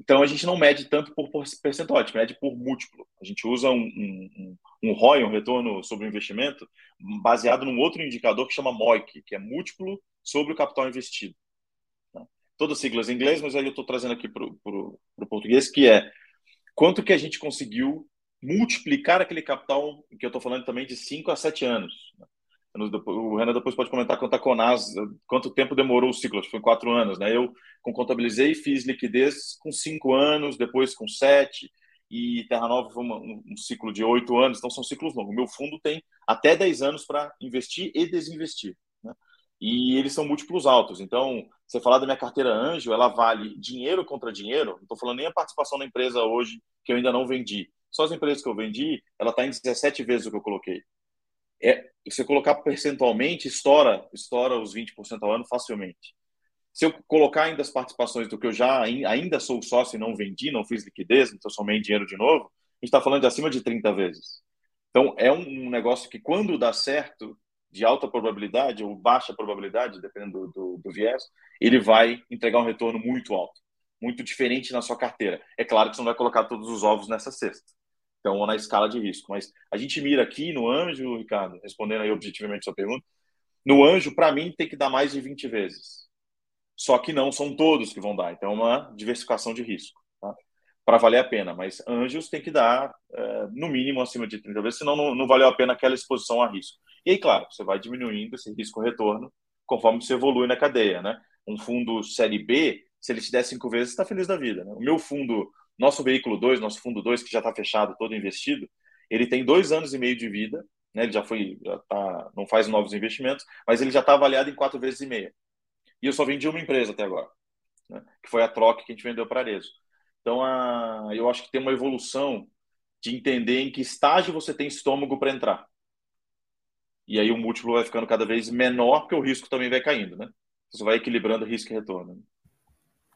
Então a gente não mede tanto por percentual, a gente mede por múltiplo. A gente usa um, um, um ROI, um retorno sobre o investimento, baseado num outro indicador que chama MOIC, que é múltiplo sobre o capital investido. Todas siglas em inglês, mas aí eu estou trazendo aqui para o português, que é quanto que a gente conseguiu multiplicar aquele capital, que eu estou falando também de 5 a 7 anos. O Renan depois pode comentar quanto a Conas, quanto tempo demorou o ciclo, acho que foi quatro anos, né? Eu contabilizei fiz liquidez com cinco anos, depois com sete, e Terra Nova foi uma, um, um, ciclo de oito anos, então são ciclos longos. Meu fundo tem até dez anos para investir e desinvestir, né? E eles são múltiplos altos. Então, você falar da minha carteira Anjo, ela vale dinheiro contra dinheiro. Não estou falando nem a participação na empresa hoje que eu ainda não vendi. Só as empresas que eu vendi, ela está em 17 vezes o que eu coloquei é, você colocar percentualmente, estoura, estoura os 20% ao ano facilmente. Se eu colocar ainda as participações do que eu já ainda sou sócio e não vendi, não fiz liquidez, então somei dinheiro de novo, a gente está falando de acima de 30 vezes. Então, é um, negócio que, quando dá certo, de alta probabilidade ou baixa probabilidade, dependendo do, do, do viés, ele vai entregar um retorno muito alto, muito diferente na sua carteira. É claro que você não vai colocar todos os ovos nessa cesta. Então, na escala de risco. Mas a gente mira aqui no anjo, Ricardo, respondendo aí objetivamente a sua pergunta, no anjo, para mim, tem que dar mais de 20 vezes. Só que não são todos que vão dar. Então, é uma diversificação de risco. Para valer a pena. Mas anjos tem que dar, é, no mínimo, acima de 30 vezes, senão não, não valeu a pena aquela exposição a risco. E aí, claro, você vai diminuindo esse risco-retorno conforme você evolui na cadeia. Né? Um fundo série B, se ele te der cinco vezes, está feliz da vida. Né? O meu fundo nosso veículo 2, nosso fundo 2, que já está fechado, todo investido, ele tem dois anos e meio de vida, né? ele já foi, já tá, não faz novos investimentos, mas ele já está avaliado em quatro vezes e meia. E eu só vendi uma empresa até agora, né? que foi a troca que a gente vendeu para Arezo. Então, a, eu acho que tem uma evolução de entender em que estágio você tem estômago para entrar. E aí o múltiplo vai ficando cada vez menor, porque o risco também vai caindo, né? Você vai equilibrando risco e retorno. Né?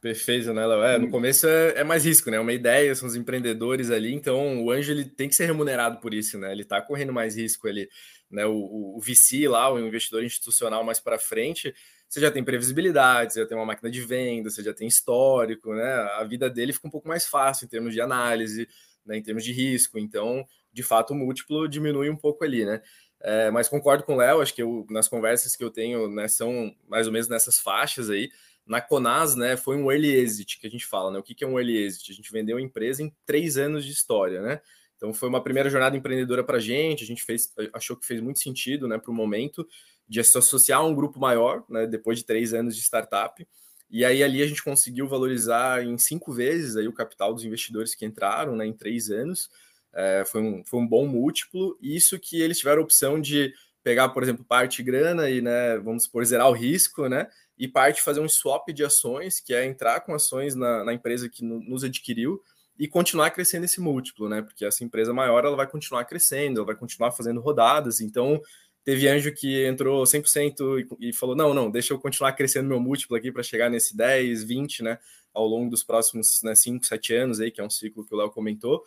Perfeito, né, Léo? É, no hum. começo é, é, mais risco, né? Uma ideia, são os empreendedores ali, então o anjo ele tem que ser remunerado por isso, né? Ele tá correndo mais risco ali, né? O, o, o VC lá, o investidor institucional mais para frente, você já tem previsibilidade, você já tem uma máquina de venda, você já tem histórico, né? A vida dele fica um pouco mais fácil em termos de análise, né? em termos de risco. Então, de fato, o múltiplo diminui um pouco ali, né? É, mas concordo com o Léo, acho que eu, nas conversas que eu tenho, né, são mais ou menos nessas faixas aí na Conas, né, foi um early exit que a gente fala, né? O que, que é um early exit? A gente vendeu a empresa em três anos de história, né? Então foi uma primeira jornada empreendedora para a gente, a gente fez, achou que fez muito sentido, né, para o momento de se associar a um grupo maior, né, depois de três anos de startup. E aí ali a gente conseguiu valorizar em cinco vezes aí o capital dos investidores que entraram, né, em três anos. É, foi, um, foi um bom múltiplo. Isso que eles tiveram a opção de pegar, por exemplo, parte grana e, né, vamos por zerar o risco, né, e parte fazer um swap de ações, que é entrar com ações na, na empresa que no, nos adquiriu e continuar crescendo esse múltiplo, né? Porque essa empresa maior ela vai continuar crescendo, ela vai continuar fazendo rodadas. Então, teve anjo que entrou 100% e, e falou: não, não, deixa eu continuar crescendo meu múltiplo aqui para chegar nesse 10, 20, né? Ao longo dos próximos né, 5, 7 anos aí, que é um ciclo que o Léo comentou.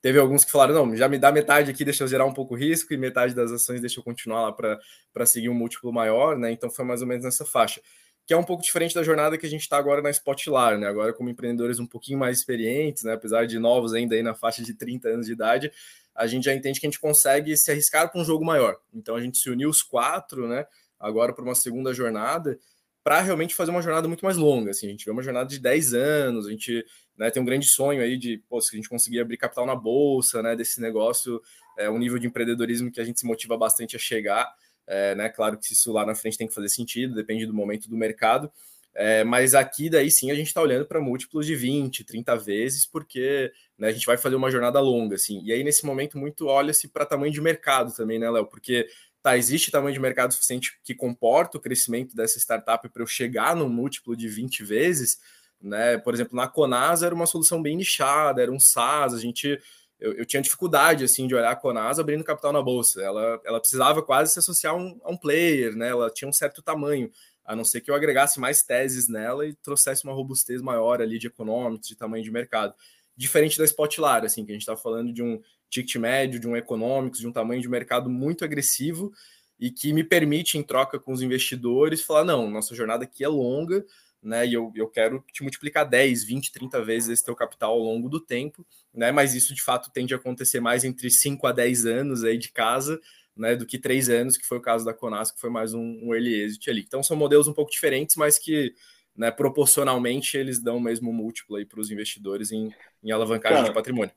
Teve alguns que falaram: não, já me dá metade aqui, deixa eu zerar um pouco risco, e metade das ações deixa eu continuar lá para seguir um múltiplo maior, né? Então foi mais ou menos nessa faixa que é um pouco diferente da jornada que a gente está agora na Spotlar, né? Agora, como empreendedores um pouquinho mais experientes, né? Apesar de novos ainda aí na faixa de 30 anos de idade, a gente já entende que a gente consegue se arriscar para um jogo maior. Então a gente se uniu os quatro, né? Agora para uma segunda jornada, para realmente fazer uma jornada muito mais longa. Assim, a gente vê uma jornada de 10 anos, a gente né, tem um grande sonho aí de pô, se a gente conseguir abrir capital na bolsa, né? Desse negócio, é um nível de empreendedorismo que a gente se motiva bastante a chegar. É, né? Claro que isso lá na frente tem que fazer sentido, depende do momento do mercado. É, mas aqui daí sim a gente está olhando para múltiplos de 20, 30 vezes, porque né, a gente vai fazer uma jornada longa, assim. E aí, nesse momento, muito olha-se para tamanho de mercado também, né, Léo? Porque tá, existe tamanho de mercado suficiente que comporta o crescimento dessa startup para eu chegar num múltiplo de 20 vezes. Né? Por exemplo, na Conasa era uma solução bem nichada, era um SaaS, a gente eu, eu, tinha dificuldade assim de olhar a Conasa abrindo capital na bolsa. Ela, ela precisava quase se associar a um, a um player, né? Ela tinha um certo tamanho, a não ser que eu agregasse mais teses nela e trouxesse uma robustez maior ali de econômicos, de tamanho de mercado. Diferente da Spotlar, assim, que a gente está falando de um ticket médio, de um econômicos, de um tamanho de mercado muito agressivo e que me permite, em troca com os investidores, falar: não, nossa jornada aqui é longa, né? E eu, eu quero te multiplicar 10, 20, 30 vezes esse teu capital ao longo do tempo, né? Mas isso de fato tende a acontecer mais entre 5 a 10 anos aí de casa, né? Do que 3 anos, que foi o caso da Conas, que foi mais um, um early exit ali. Então são modelos um pouco diferentes, mas que né, proporcionalmente eles dão o mesmo múltiplo aí para os investidores em, em alavancagem Cara, de patrimônio.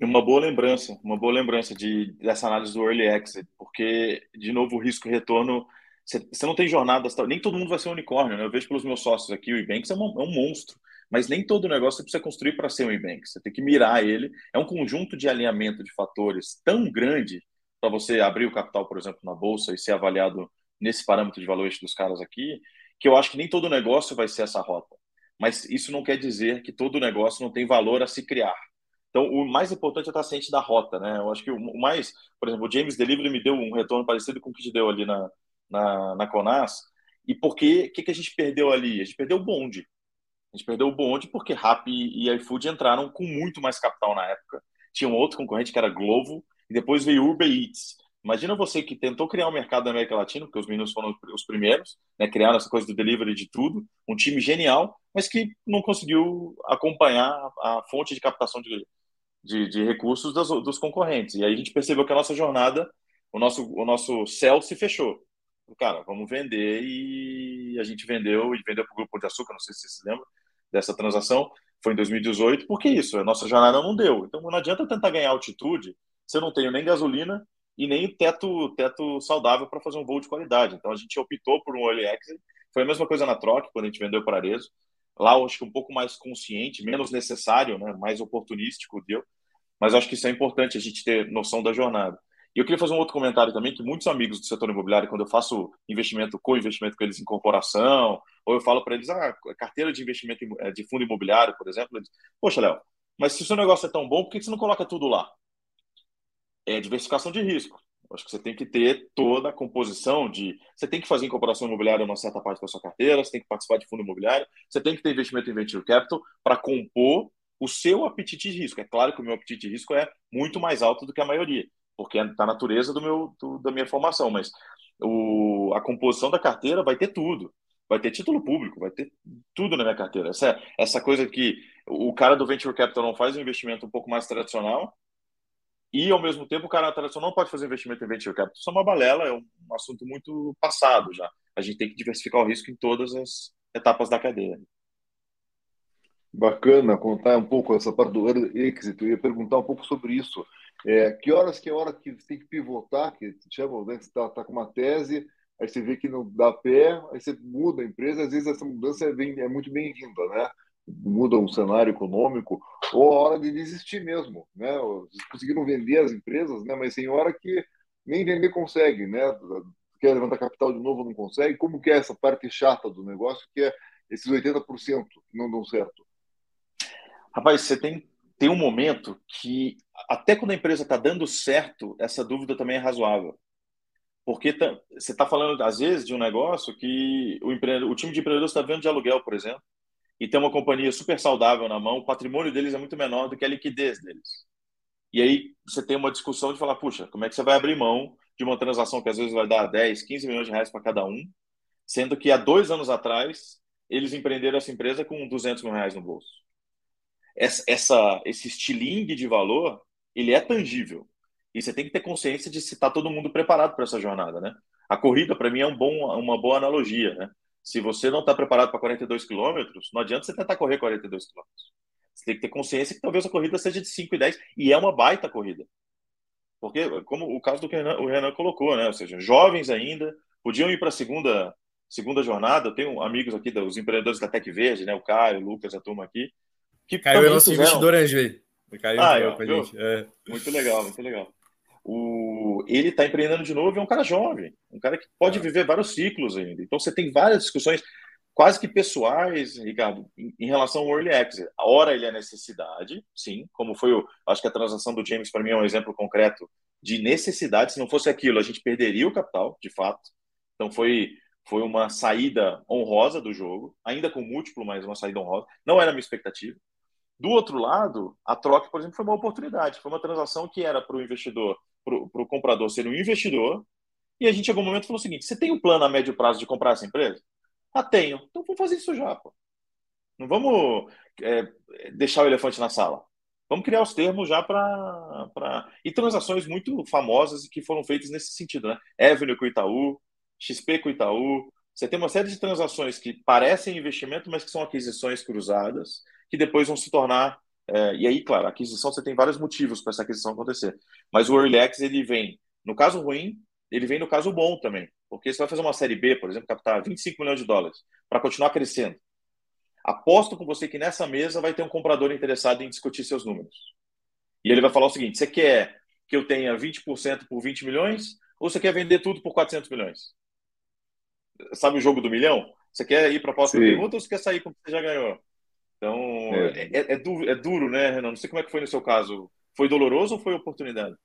Uma boa lembrança, uma boa lembrança de, dessa análise do early exit, porque, de novo, o risco retorno você não tem jornadas, nem todo mundo vai ser um unicórnio, né? Eu vejo pelos meus sócios aqui, o Ebanks é, é um monstro, mas nem todo negócio você precisa construir para ser um Ebanks. Você tem que mirar ele. É um conjunto de alinhamento de fatores tão grande para você abrir o capital, por exemplo, na bolsa e ser avaliado nesse parâmetro de valuation dos caras aqui, que eu acho que nem todo negócio vai ser essa rota. Mas isso não quer dizer que todo negócio não tem valor a se criar. Então, o mais importante é estar ciente da rota, né? Eu acho que o mais, por exemplo, o James Delivery me deu um retorno parecido com o que te deu ali na, na, na Conas. E por que, que, que a gente perdeu ali? A gente perdeu o bonde. A gente perdeu o bonde porque Rappi e iFood entraram com muito mais capital na época. Tinha um outro concorrente que era Glovo, e depois veio Uber Eats. Imagina você que tentou criar um mercado na América Latina, porque os meninos foram os primeiros, né, criaram essa coisa do delivery de tudo, um time genial, mas que não conseguiu acompanhar a fonte de captação de, de, de recursos dos concorrentes. E aí a gente percebeu que a nossa jornada, o nosso, o nosso céu se fechou cara, vamos vender e a gente vendeu e vendeu para o Grupo de Açúcar, não sei se você se lembra dessa transação, foi em 2018, porque isso, a nossa jornada não deu. Então não adianta tentar ganhar altitude se eu não tenho nem gasolina e nem teto, teto saudável para fazer um voo de qualidade. Então a gente optou por um early exit, foi a mesma coisa na troca, quando a gente vendeu para Arezo. Lá eu acho que um pouco mais consciente, menos necessário, né, mais oportunístico deu, mas acho que isso é importante a gente ter noção da jornada. E eu queria fazer um outro comentário também, que muitos amigos do setor imobiliário, quando eu faço investimento, co-investimento com eles em corporação, ou eu falo para eles, ah, carteira de investimento eh, de fundo imobiliário, por exemplo, eles, poxa, Léo, mas se o seu negócio é tão bom, por que você não coloca tudo lá? É diversificação de risco. Eu acho que você tem que ter toda a composição de. Você tem que fazer incorporação imobiliária uma certa parte da sua carteira, você tem que participar de fundo imobiliário, você tem que ter investimento em venture capital para compor o seu apetite de risco. É claro que o meu apetite de risco é muito mais alto do que a maioria porque é da natureza do meu, do, da minha formação, mas o, a composição da carteira vai ter tudo. Vai ter título público, vai ter tudo na minha carteira. Essa, essa coisa que o cara do Venture Capital não faz um investimento um pouco mais tradicional e, ao mesmo tempo, o cara tradicional não pode fazer investimento em Venture Capital. Isso é uma balela, é um, assunto muito passado já. A gente tem que diversificar o risco em todas as etapas da cadeia. Bacana contar um pouco essa parte do exit. Eu ia perguntar um pouco sobre isso. É, que horas que é hora que você tem que pivotar, que né? Você está tá com uma tese, aí você vê que não dá pé, aí você muda a empresa, às vezes essa mudança é, bem, é muito bem-vinda, né? Muda um cenário econômico, ou a hora de desistir mesmo, né? Vocês conseguiram vender as empresas, né? Mas tem hora que nem vender consegue, né? Quer levantar capital de novo, não consegue. Como que é essa parte chata do negócio, que é esses 80% que não dão certo? Rapaz, você tem tem um momento que, até quando a empresa está dando certo, essa dúvida também é razoável. Porque tá, você está falando, às vezes, de um negócio que o, o time de empreendedores está vendo de aluguel, por exemplo, e tem uma companhia super saudável na mão, o patrimônio deles é muito menor do que a liquidez deles. E aí você tem uma discussão de falar, puxa, como é que você vai abrir mão de uma transação que às vezes vai dar 10, 15 milhões de reais para cada um, sendo que há dois anos atrás eles empreenderam essa empresa com 200 mil reais no bolso essa, essa, esse estilingue de valor, ele é tangível. E você tem que ter consciência de se está todo mundo preparado para essa jornada, né? A corrida, para mim, é um bom, uma boa analogia, né? Se você não está preparado para 42 quilômetros, não adianta você tentar correr 42 quilômetros. Você tem que ter consciência que talvez a corrida seja de 5 e 10, e é uma baita corrida. Porque, como o caso do que o Renan, colocou, né? Ou seja, jovens ainda, podiam ir para a segunda, segunda jornada. Eu tenho amigos aqui, os empreendedores da Tec Verde, né? O Caio, o Lucas, a turma aqui, que Caiu é nosso fizeram... investidor anjo aí. Caiu ah, eu, a gente. É. Muito legal, muito legal. O... Ele está empreendendo de novo, é um cara jovem, um cara que pode é. viver vários ciclos ainda. Então você tem várias discussões quase que pessoais, Ricardo, em, em relação ao early exit. A hora ele é necessidade, sim, como foi o, acho que a transação do James para mim é um exemplo concreto de necessidade. Se não fosse aquilo, a gente perderia o capital, de fato. Então foi foi uma saída honrosa do jogo, ainda com múltiplo, mas uma saída honrosa. Não era a minha expectativa. Do outro lado, a troca, por exemplo, foi uma oportunidade. Foi uma transação que era para o investidor, para o comprador ser um investidor. E a gente, em algum momento, falou o seguinte: você tem um plano a médio prazo de comprar essa empresa? Ah, tenho. Então vamos fazer isso já, pô. Não vamos é, deixar o elefante na sala. Vamos criar os termos já para. Pra... E transações muito famosas que foram feitas nesse sentido, né? Avenue com Itaú, XP com Itaú. Você tem uma série de transações que parecem investimento, mas que são aquisições cruzadas, que depois vão se tornar. É... e aí, claro, a aquisição você tem vários motivos para essa aquisição acontecer. Mas o Early Access, ele vem, no caso ruim, ele vem no caso bom também. Porque você vai fazer uma série B, por exemplo, captar 25 milhões de dólares para continuar crescendo. Aposto com você que nessa mesa vai ter um comprador interessado em discutir seus números. E ele vai falar o seguinte: você quer que eu tenha 20% por 20 milhões ou você quer vender tudo por 400 milhões? Sabe o jogo do milhão? Você quer ir para a próxima Sim. pergunta ou você quer sair com o que você já ganhou? Então, é. É, é, duro, é duro, né, Renan? Não sei como é que foi no seu caso. Foi doloroso ou foi oportunidade?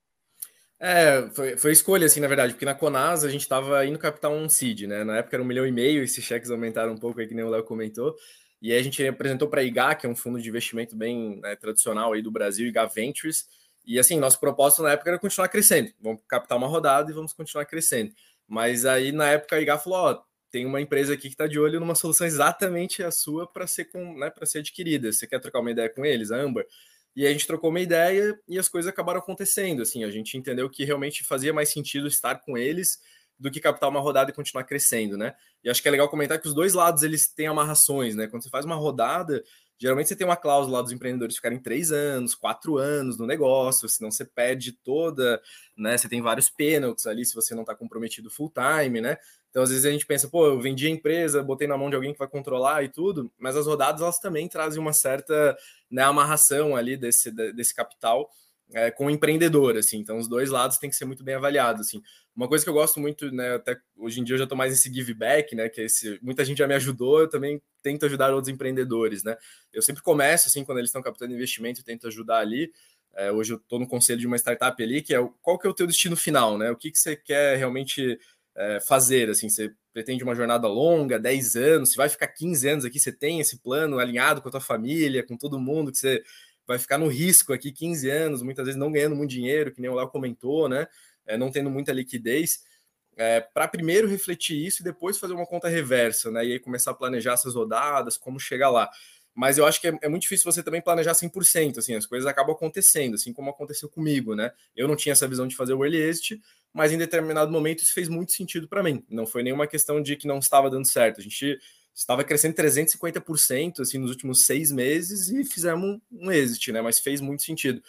É, foi, foi escolha, assim, na verdade, porque na Conasa a gente estava indo captar um seed, né? Na época era um milhão e meio, esses cheques aumentaram um pouco aí, que nem o Léo comentou. E aí a gente apresentou para a IGA, que é um fundo de investimento bem né, tradicional aí do Brasil, IGA Ventures. E assim, nosso propósito na época era continuar crescendo. Vamos captar uma rodada e vamos continuar crescendo. Mas aí na época a IGA falou: ó, tem uma empresa aqui que está de olho numa solução exatamente a sua para ser, com, né, ser adquirida. Você quer trocar uma ideia com eles, a Amber? E a gente trocou uma ideia e as coisas acabaram acontecendo. Assim, a gente entendeu que realmente fazia mais sentido estar com eles do que captar uma rodada e continuar crescendo, né? E acho que é legal comentar que os dois lados eles têm amarrações, né? Quando você faz uma rodada, geralmente você tem uma cláusula lá dos empreendedores ficarem três anos, quatro anos no negócio, senão você perde toda, né? Você tem vários pênaltis ali se você não está comprometido full time, né? Então, às vezes a gente pensa, pô, eu vendi a empresa, botei na mão de alguém que vai controlar e tudo, mas as rodadas elas também trazem uma certa né, amarração ali desse, desse capital é, com o empreendedor, assim. Então, os dois lados têm que ser muito bem avaliados, assim. Uma coisa que eu gosto muito, né, até hoje em dia eu já estou mais nesse give back, né, que é esse, muita gente já me ajudou, eu também tento ajudar outros empreendedores, né. Eu sempre começo, assim, quando eles estão captando investimento, eu tento ajudar ali. É, hoje eu estou no conselho de uma startup ali, que é qual que é o teu destino final, né? O que, que você quer realmente é, fazer, assim, você pretende uma jornada longa, 10 anos, se vai ficar 15 anos aqui, você tem esse plano alinhado com a tua família, com todo mundo, que você vai ficar no risco aqui 15 anos, muitas vezes não ganhando muito dinheiro, que nem o Léo comentou, né? É, não tendo muita liquidez. É, para primeiro refletir isso e depois fazer uma conta reversa, né? E aí começar a planejar essas rodadas, como chegar lá. Mas eu acho que é, é, muito difícil você também planejar 100%, assim, as coisas acabam acontecendo, assim como aconteceu comigo, né? Eu não tinha essa visão de fazer o early exit, mas em determinado momento isso fez muito sentido para mim. Não foi nenhuma questão de que não estava dando certo. A gente estava crescendo 350% assim, nos últimos seis meses e fizemos um, um exit, né? Mas fez muito sentido.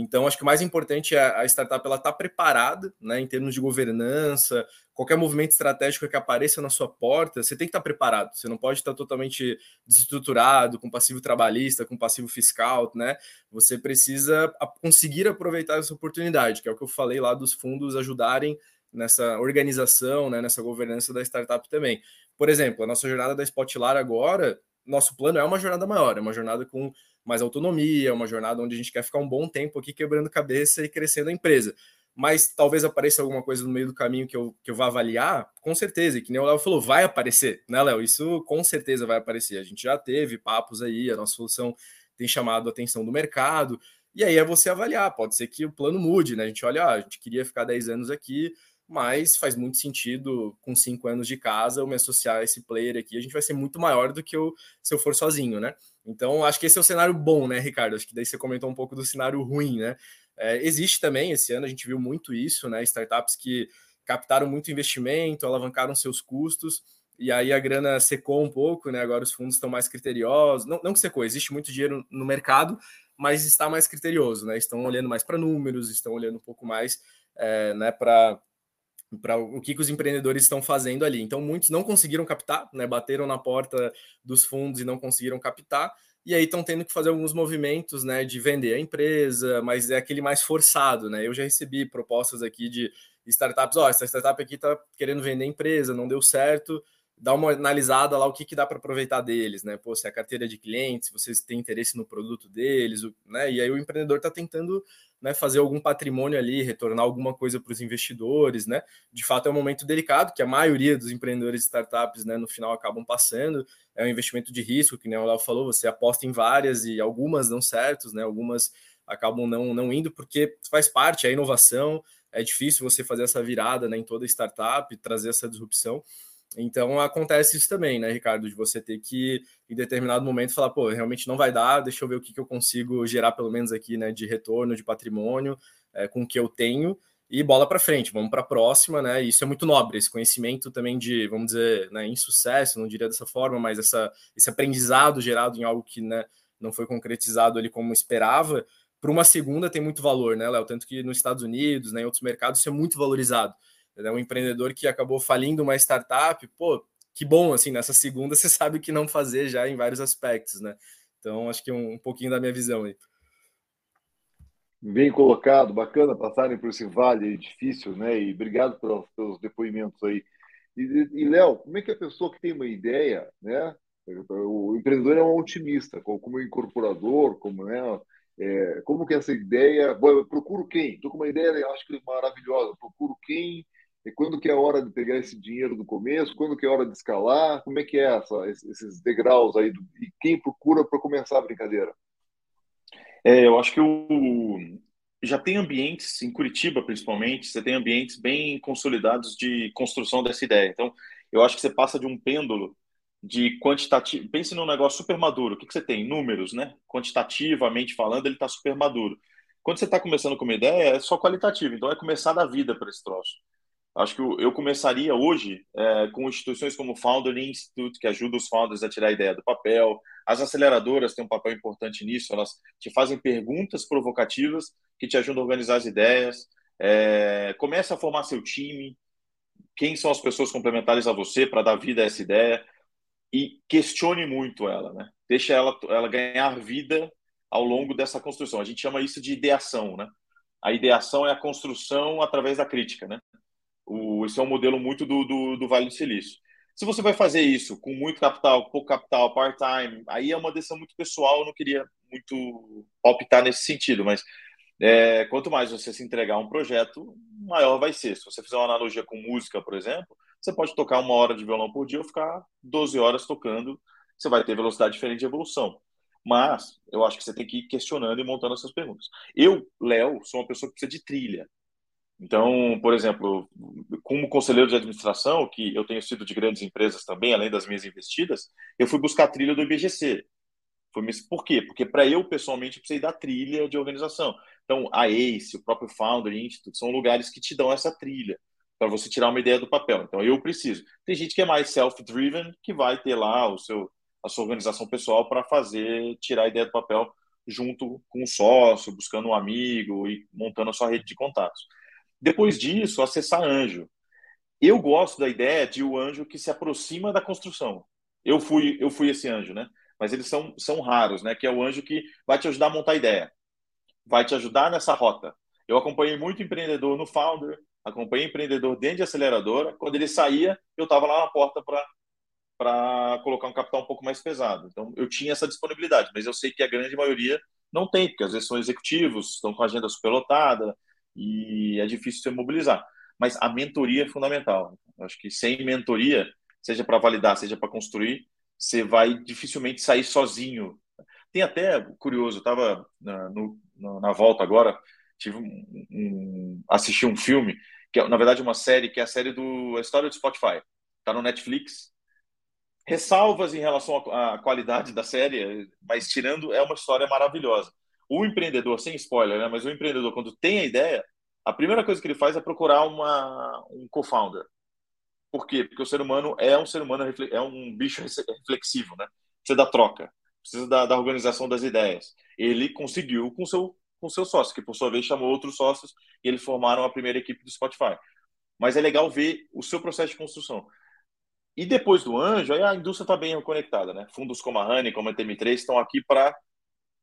Então, acho que o mais importante é a startup ela estar tá preparada, né, em termos de governança, qualquer movimento estratégico que apareça na sua porta, você tem que estar preparado. Você não pode estar totalmente desestruturado, com passivo trabalhista, com passivo fiscal, né? Você precisa conseguir aproveitar essa oportunidade, que é o que eu falei lá dos fundos ajudarem nessa organização, né, nessa governança da startup também. Por exemplo, a nossa jornada da Spotlar agora, nosso plano é uma jornada maior, é uma jornada com mais autonomia, uma jornada onde a gente quer ficar um bom tempo aqui quebrando cabeça e crescendo a empresa. Mas talvez apareça alguma coisa no meio do caminho que eu, que eu vá avaliar, com certeza. E que nem o Léo falou, vai aparecer, né, Léo? Isso com certeza vai aparecer. A gente já teve papos aí, a nossa solução tem chamado a atenção do mercado. E aí é você avaliar, pode ser que o plano mude, né? A gente olha, ah, a gente queria ficar 10 anos aqui, mas faz muito sentido, com cinco anos de casa, eu me associar a esse player aqui. A gente vai ser muito maior do que eu se eu for sozinho, né? Então, acho que esse é o cenário bom, né, Ricardo? Acho que daí você comentou um pouco do cenário ruim, né? É, existe também, esse ano a gente viu muito isso, né? Startups que captaram muito investimento, alavancaram seus custos, e aí a grana secou um pouco, né? Agora os fundos estão mais criteriosos. Não, não que secou, existe muito dinheiro no mercado, mas está mais criterioso, né? Estão olhando mais para números, estão olhando um pouco mais é, né, para para o que, que, os empreendedores estão fazendo ali. Então, muitos não conseguiram captar, né? Bateram na porta dos fundos e não conseguiram captar, e aí estão tendo que fazer alguns movimentos, né? De vender a empresa, mas é aquele mais forçado, né? Eu já recebi propostas aqui de startups, ó, oh, essa startup aqui está querendo vender a empresa, não deu certo, dá uma analisada lá o que, que dá para aproveitar deles, né? Pô, se é a carteira de clientes, se vocês têm interesse no produto deles, né? E aí o empreendedor está tentando né, fazer algum patrimônio ali, retornar alguma coisa para os investidores, né? De fato é um momento delicado que a maioria dos empreendedores de startups, né, no final acabam passando. É um investimento de risco, que nem o Léo falou, você aposta em várias e algumas dão certos, né? Algumas acabam não, não indo porque faz parte a inovação, é difícil você fazer essa virada né, em toda startup, trazer essa disrupção. Então acontece isso também, né, Ricardo, de você ter que, em determinado momento, falar, pô, realmente não vai dar, deixa eu ver o que, que eu consigo gerar, pelo menos aqui, né, de retorno, de patrimônio, é, com o que eu tenho, e bola para frente, vamos para a próxima, né? E isso é muito nobre, esse conhecimento também de, vamos dizer, né, insucesso, não diria dessa forma, mas essa, esse aprendizado gerado em algo que né, não foi concretizado ali como esperava, para uma segunda tem muito valor, né, Léo? Tanto que nos Estados Unidos, né, em outros mercados, isso é muito valorizado. É um empreendedor que acabou falindo uma startup, pô, que bom, assim, nessa segunda você sabe o que não fazer já em vários aspectos, né? Então, acho que um, um pouquinho da minha visão aí. Bem colocado, bacana passarem por esse vale difícil, né? E obrigado pelos, pelos depoimentos aí. E, e Léo, como é que a pessoa que tem uma ideia, né? O empreendedor é um otimista, como incorporador, como né? É, como que essa ideia, bom, eu procuro quem? Estou com uma ideia, acho que maravilhosa. Procuro quem? E quando que é a hora de pegar esse dinheiro do começo? Quando que é a hora de escalar? Como é que é essa, esses degraus aí? Do, e quem procura para começar a brincadeira? É, eu acho que o, já tem ambientes, em Curitiba principalmente, você tem ambientes bem consolidados de construção dessa ideia. Então, eu acho que você passa de um pêndulo de quantitativo. Pense num negócio super maduro. O que, que você tem? Números, né? Quantitativamente falando, ele está super maduro. Quando você está começando com uma ideia, é só qualitativo. Então, é começar da vida para esse troço. Acho que eu começaria hoje é, com instituições como o Founder Institute, que ajuda os founders a tirar a ideia do papel. As aceleradoras têm um papel importante nisso, elas te fazem perguntas provocativas que te ajudam a organizar as ideias. É, começa a formar seu time, quem são as pessoas complementares a você para dar vida a essa ideia e questione muito ela, né? Deixa ela, ela ganhar vida ao longo dessa construção. A gente chama isso de ideação, né? A ideação é a construção através da crítica, né? O, esse é um modelo muito do, do, do Vale do Silício. Se você vai fazer isso com muito capital, pouco capital, part-time, aí é uma decisão muito pessoal, eu não queria muito optar nesse sentido, mas é, quanto mais você se entregar a um projeto, maior vai ser. Se você fizer uma analogia com música, por exemplo, você pode tocar uma hora de violão por dia ou ficar 12 horas tocando, você vai ter velocidade diferente de evolução. Mas eu acho que você tem que ir questionando e montando essas perguntas. Eu, Léo, sou uma pessoa que precisa de trilha. Então, por exemplo, como conselheiro de administração, que eu tenho sido de grandes empresas também, além das minhas investidas, eu fui buscar a trilha do IBGC. Por quê? Porque para eu, pessoalmente, precisei da trilha de organização. Então, a ACE, o próprio Founder Institute, são lugares que te dão essa trilha para você tirar uma ideia do papel. Então, eu preciso. Tem gente que é mais self-driven, que vai ter lá o seu, a sua organização pessoal para fazer, tirar a ideia do papel junto com o sócio, buscando um amigo e montando a sua rede de contatos. Depois disso, acessar anjo. Eu gosto da ideia de o anjo que se aproxima da construção. Eu fui, eu fui esse anjo, né? Mas eles são, são raros, né? Que é o anjo que vai te ajudar a montar a ideia, vai te ajudar nessa rota. Eu acompanhei muito empreendedor no Founder, acompanhei empreendedor dentro de aceleradora. Quando ele saía, eu estava lá na porta para para colocar um capital um pouco mais pesado. Então, eu tinha essa disponibilidade, mas eu sei que a grande maioria não tem, porque às vezes são executivos, estão com a agenda superlotada, e é difícil se mobilizar. Mas a mentoria é fundamental. Eu acho que sem mentoria, seja para validar, seja para construir, você vai dificilmente sair sozinho. Tem até, curioso, estava na, na volta agora, tive um, um, assisti um filme, que é, na verdade, uma série, que é a série do a História do Spotify. Está no Netflix. Ressalvas em relação à qualidade da série, mas tirando, é uma história maravilhosa o empreendedor, sem spoiler, né? Mas o empreendedor, quando tem a ideia, a primeira coisa que ele faz é procurar uma, um co-founder. Por quê? Porque o ser humano é um ser humano, é um bicho reflexivo, né? Precisa da troca, precisa da, da organização das ideias. Ele conseguiu com seu com seu sócio, que por sua vez chamou outros sócios e eles formaram a primeira equipe do Spotify. Mas é legal ver o seu processo de construção. E depois do anjo, a indústria está bem conectada, né? Fundos como a Honey, como a TM3 estão aqui para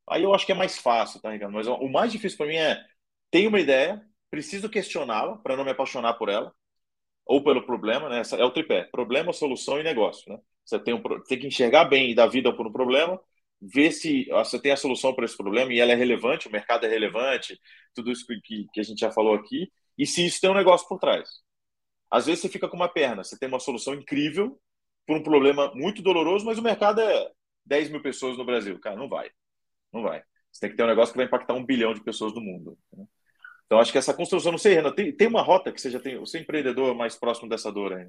Aí eu acho que é mais fácil, tá, Ricardo? Mas o mais difícil para mim é ter uma ideia, preciso questioná-la para não me apaixonar por ela ou pelo problema, né? É o tripé: problema, solução e negócio, né? Você tem, um, tem que enxergar bem e dar vida por um problema, ver se você tem a solução para esse problema e ela é relevante, o mercado é relevante, tudo isso que, que a gente já falou aqui, e se isso tem um negócio por trás. Às vezes você fica com uma perna, você tem uma solução incrível por um problema muito doloroso, mas o mercado é 10 mil pessoas no Brasil. Cara, não vai. Não vai. Você tem que ter um negócio que vai impactar um bilhão de pessoas no mundo. Né? Então, acho que essa construção, não sei, Renan, tem, tem uma rota que você já tem, você é empreendedor mais próximo dessa dor aí.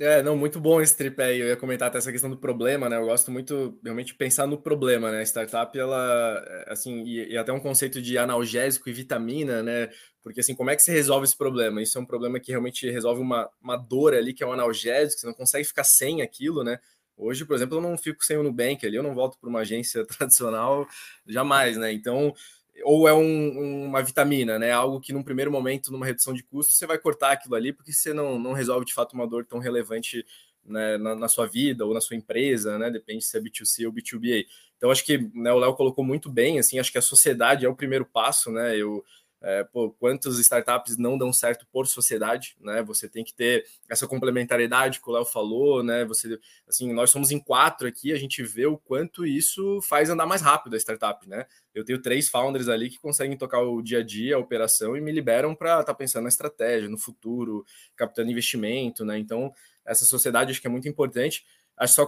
É, não, muito bom esse tripé aí. Eu ia comentar até essa questão do problema, né? Eu gosto muito realmente pensar no problema, né? A startup, ela, assim, e, e, até um conceito de analgésico e vitamina, né? Porque, assim, como é que você resolve esse problema? Isso é um problema que realmente resolve uma, uma dor ali, que é um analgésico, você não consegue ficar sem aquilo, né? Hoje, por exemplo, eu não fico sem o Nubank ali, eu não volto para uma agência tradicional jamais, né? Então, ou é um, uma vitamina, né? Algo que num primeiro momento, numa redução de custo, você vai cortar aquilo ali, porque você não, não resolve de fato uma dor tão relevante né, na, na, sua vida ou na sua empresa, né? Depende se é B2C ou B2B. Então, acho que né, o Léo colocou muito bem, assim, acho que a sociedade é o primeiro passo, né? Eu é, pô, quantas startups não dão certo por sociedade, né? Você tem que ter essa complementariedade que o Léo falou, né? Você, assim, nós somos em quatro aqui, a gente vê o quanto isso faz andar mais rápido a startup, né? Eu tenho três founders ali que conseguem tocar o dia a dia, a operação e me liberam para estar tá pensando na estratégia, no futuro, captando investimento, né? Então, essa sociedade acho que é muito importante. Acho só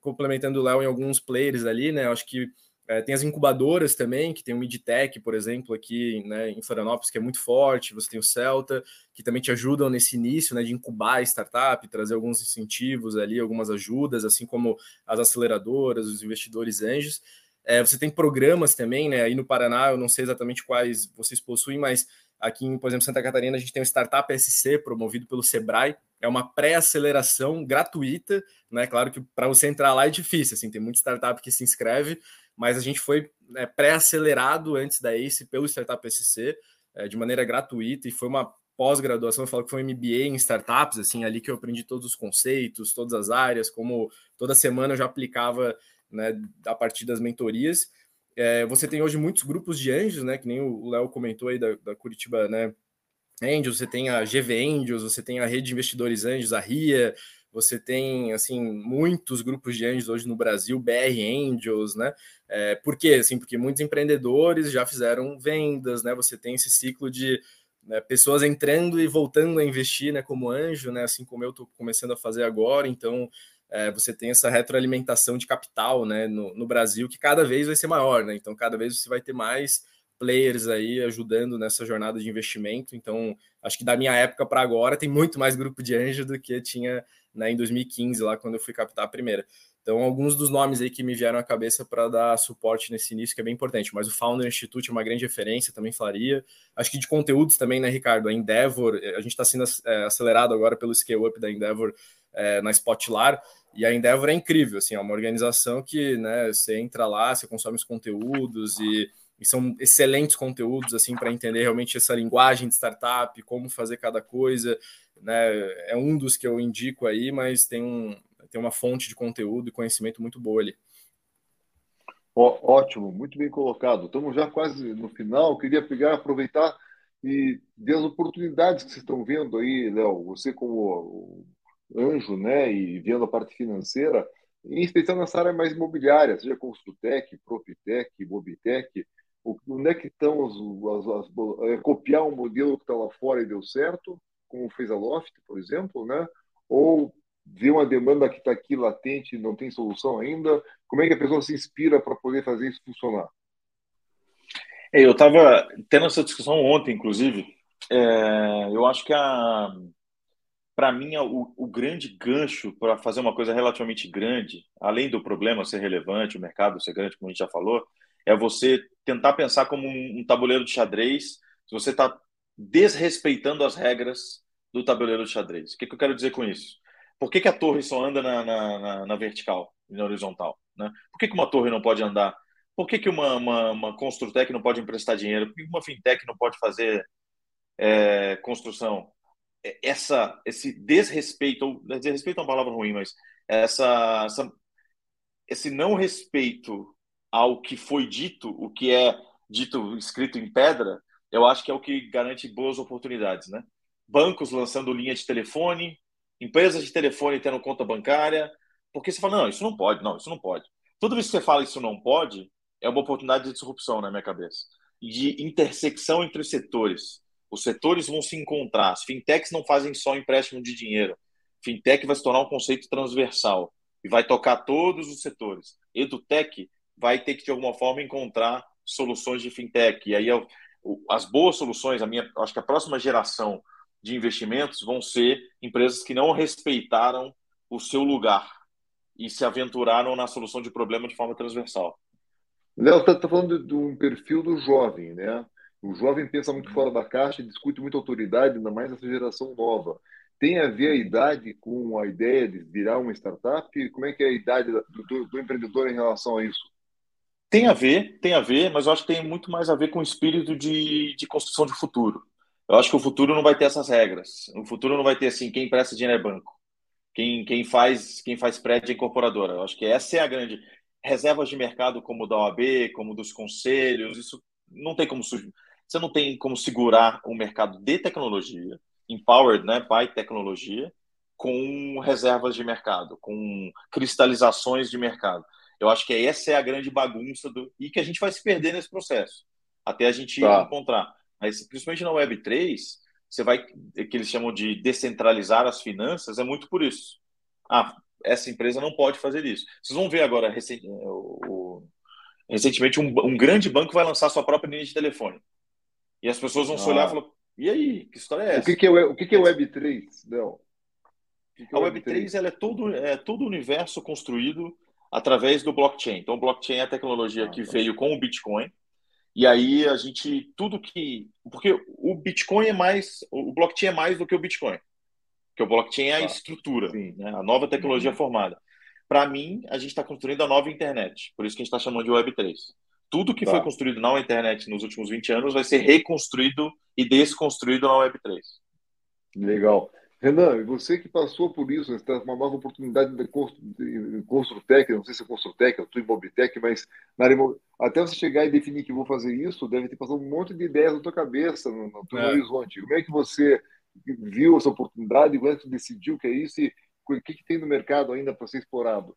complementando o Léo em alguns players ali, né? Acho que é, tem as incubadoras também, que tem o Midtech, por exemplo, aqui né, em Florianópolis, que é muito forte. Você tem o Celta, que também te ajudam nesse início né, de incubar a startup, trazer alguns incentivos ali, algumas ajudas, assim como as aceleradoras, os investidores anjos. É, você tem programas também, né? Aí no Paraná, eu não sei exatamente quais vocês possuem, mas aqui, em, por exemplo, Santa Catarina, a gente tem o Startup SC, promovido pelo Sebrae. É uma pré-aceleração gratuita, né? Claro que para você entrar lá é difícil, assim, tem muita startup que se inscreve, mas a gente foi né, pré-acelerado antes da ACE pelo Startup SC, é, de maneira gratuita, e foi uma pós-graduação, eu falo que foi um MBA em startups, assim, ali que eu aprendi todos os conceitos, todas as áreas, como toda semana eu já aplicava né, a partir das mentorias. É, você tem hoje muitos grupos de anjos, né, que nem o Léo comentou aí da, da Curitiba, né, Angels, você tem a GV Angels, você tem a rede de investidores anjos, a RIA, você tem assim muitos grupos de anjos hoje no Brasil, BR Angels, né? É, por quê? Assim, porque muitos empreendedores já fizeram vendas, né? Você tem esse ciclo de né, pessoas entrando e voltando a investir, né? Como anjo, né? Assim como eu estou começando a fazer agora, então é, você tem essa retroalimentação de capital, né? No, no Brasil que cada vez vai ser maior, né? Então cada vez você vai ter mais players aí ajudando nessa jornada de investimento. Então, acho que da minha época para agora tem muito mais grupo de anjo do que tinha né, em 2015, lá quando eu fui captar a primeira. Então, alguns dos nomes aí que me vieram à cabeça para dar suporte nesse início, que é bem importante. Mas o Founder Institute é uma grande referência, também falaria. Acho que de conteúdos também, né, Ricardo? A Endeavor, eh, a gente está sendo é, acelerado agora pelo scale up da Endeavor é, na Spotlar. E a Endeavor é incrível, assim, é uma organização que, né, você entra lá, você consome os conteúdos e, e são excelentes conteúdos, assim, para entender realmente essa linguagem de startup, como fazer cada coisa né? É um dos que eu indico aí, mas tem, um, tem uma fonte de conteúdo e conhecimento muito boa ali. Ó, ótimo, muito bem colocado. Estamos já quase no final. queria pegar, aproveitar e ver as oportunidades que vocês estão vendo aí, Léo. Você como anjo, né, e vendo a parte financeira, em especial nessa área mais imobiliária, seja Construtec, Propitec, Mobitec, onde é que estão as, as, as, é, copiar um modelo que está lá fora e deu certo, como fez a Loft, por exemplo, né? ou vê uma demanda que está aqui latente e não tem solução ainda? Como é que a pessoa se inspira para poder fazer isso funcionar? É, eu estava tendo essa discussão ontem, inclusive. É, eu acho que a para mim, o, o, grande gancho para fazer uma coisa relativamente grande, além do problema ser relevante, o mercado ser grande, como a gente já falou, é você tentar pensar como um, um tabuleiro de xadrez. Se você está desrespeitando as regras do tabuleiro de xadrez. O que, que eu quero dizer com isso? Por que, que a torre só anda na, na, na, na vertical e na horizontal? Né? Por que, que uma torre não pode andar? Por que, que uma, uma, uma Construtec não pode emprestar dinheiro? Por que uma fintech não pode fazer é, construção? Essa, esse desrespeito, ou desrespeito é uma palavra ruim, mas essa, essa, esse não respeito ao que foi dito, o que é dito escrito em pedra, eu acho que é o que garante boas oportunidades, né? Bancos lançando linha de telefone, empresas de telefone tendo conta bancária, porque você fala, não, isso não pode, não, isso não pode. Toda vez que você fala isso não pode, é uma oportunidade de disrupção na minha cabeça. De intersecção entre os setores. Os setores vão se encontrar. As fintechs não fazem só empréstimo de dinheiro. Fintech vai se tornar um conceito transversal e vai tocar todos os setores. EduTech vai ter que, de alguma forma, encontrar soluções de fintech. E aí as boas soluções, a minha, acho que a próxima geração de investimentos vão ser empresas que não respeitaram o seu lugar e se aventuraram na solução de problema de forma transversal. Léo, está falando de um perfil do jovem, né? O jovem pensa muito fora da caixa, discute muita autoridade, ainda mais essa geração nova. Tem a ver a idade com a ideia de virar uma startup? Como é que é a idade do, do, do empreendedor em relação a isso? Tem a ver, tem a ver, mas eu acho que tem muito mais a ver com o espírito de, de construção de futuro. Eu acho que o futuro não vai ter essas regras. O futuro não vai ter assim, quem presta dinheiro é banco. Quem, quem faz quem faz prédio é incorporadora. Eu acho que essa é a grande reservas de mercado como da OAB, como dos conselhos, isso não tem como você não tem como segurar o mercado de tecnologia, empowered, né, by tecnologia, com reservas de mercado, com cristalizações de mercado. Eu acho que essa é a grande bagunça do e que a gente vai se perder nesse processo, até a gente tá. encontrar. Mas principalmente na Web3, você vai que eles chamam de descentralizar as finanças, é muito por isso. Ah, essa empresa não pode fazer isso. Vocês vão ver agora recentemente um, um grande banco vai lançar sua própria linha de telefone. E as pessoas vão ah. se olhar e falar: e aí, que história é essa? O que, que é, o que, que é Web3, Del? Que que é a Web3 ela é, todo, é todo o universo construído através do blockchain. Então, o blockchain é a tecnologia ah, que tá. veio com o Bitcoin. E aí a gente, tudo que. Porque o Bitcoin é mais. O blockchain é mais do que o Bitcoin. Porque o blockchain é a ah, estrutura, né? a nova tecnologia uhum. formada. Para mim, a gente está construindo a nova internet. Por isso que a gente está chamando de Web3. Tudo que tá. foi construído na internet nos últimos 20 anos vai ser reconstruído e desconstruído na Web3. Legal. Renan, você que passou por isso, está uma nova oportunidade de, Construtec, não sei se é Construtec, ou tu Imobitec, mas até você chegar e definir que vou fazer isso, deve ter passado um monte de ideias na tua cabeça, no, no teu é. horizonte. Como é que você viu essa oportunidade, como é que você decidiu que é isso e o que, que tem no mercado ainda para ser explorado?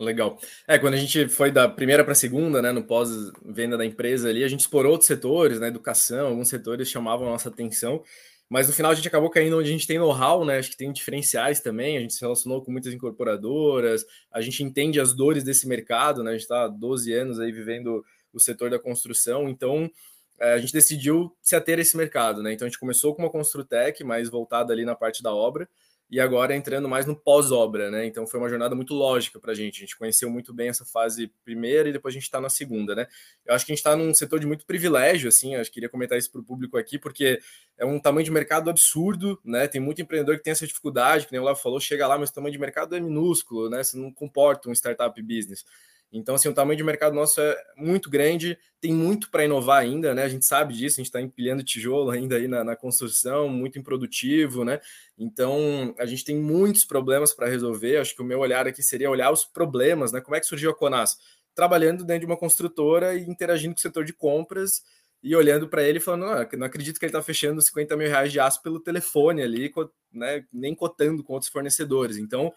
Legal. É, quando a gente foi da primeira para a segunda, né, no pós-venda da empresa ali, a gente explorou outros setores, né, educação, alguns setores chamavam a nossa atenção, mas no final a gente acabou caindo onde a gente tem know-how, né, acho que tem diferenciais também, a gente se relacionou com muitas incorporadoras, a gente entende as dores desse mercado, né, a gente está há 12 anos aí vivendo o setor da construção, então é, a gente decidiu se ater a esse mercado, né, então a gente começou com uma Construtec, mais voltada ali na parte da obra, e agora entrando mais no pós-obra, né? Então foi uma jornada muito lógica para a gente. A gente conheceu muito bem essa fase primeira e depois a gente está na segunda, né? Eu acho que a gente está num setor de muito privilégio, assim. Acho que queria comentar isso para o público aqui, porque é um tamanho de mercado absurdo, né? Tem muito empreendedor que tem essa dificuldade, que nem o Léo falou, chega lá, mas o tamanho de mercado é minúsculo, né? Você não comporta um startup business. Então, assim, o tamanho de mercado nosso é muito grande, tem muito para inovar ainda, né? A gente sabe disso, a gente está empilhando tijolo ainda aí na, na, construção, muito improdutivo, né? Então, a gente tem muitos problemas para resolver. Acho que o meu olhar aqui seria olhar os problemas, né? Como é que surgiu a Conas? Trabalhando dentro de uma construtora e interagindo com o setor de compras e olhando para ele falando, não, não acredito que ele está fechando 50 mil reais de aço pelo telefone ali, né? nem cotando com outros fornecedores. Então,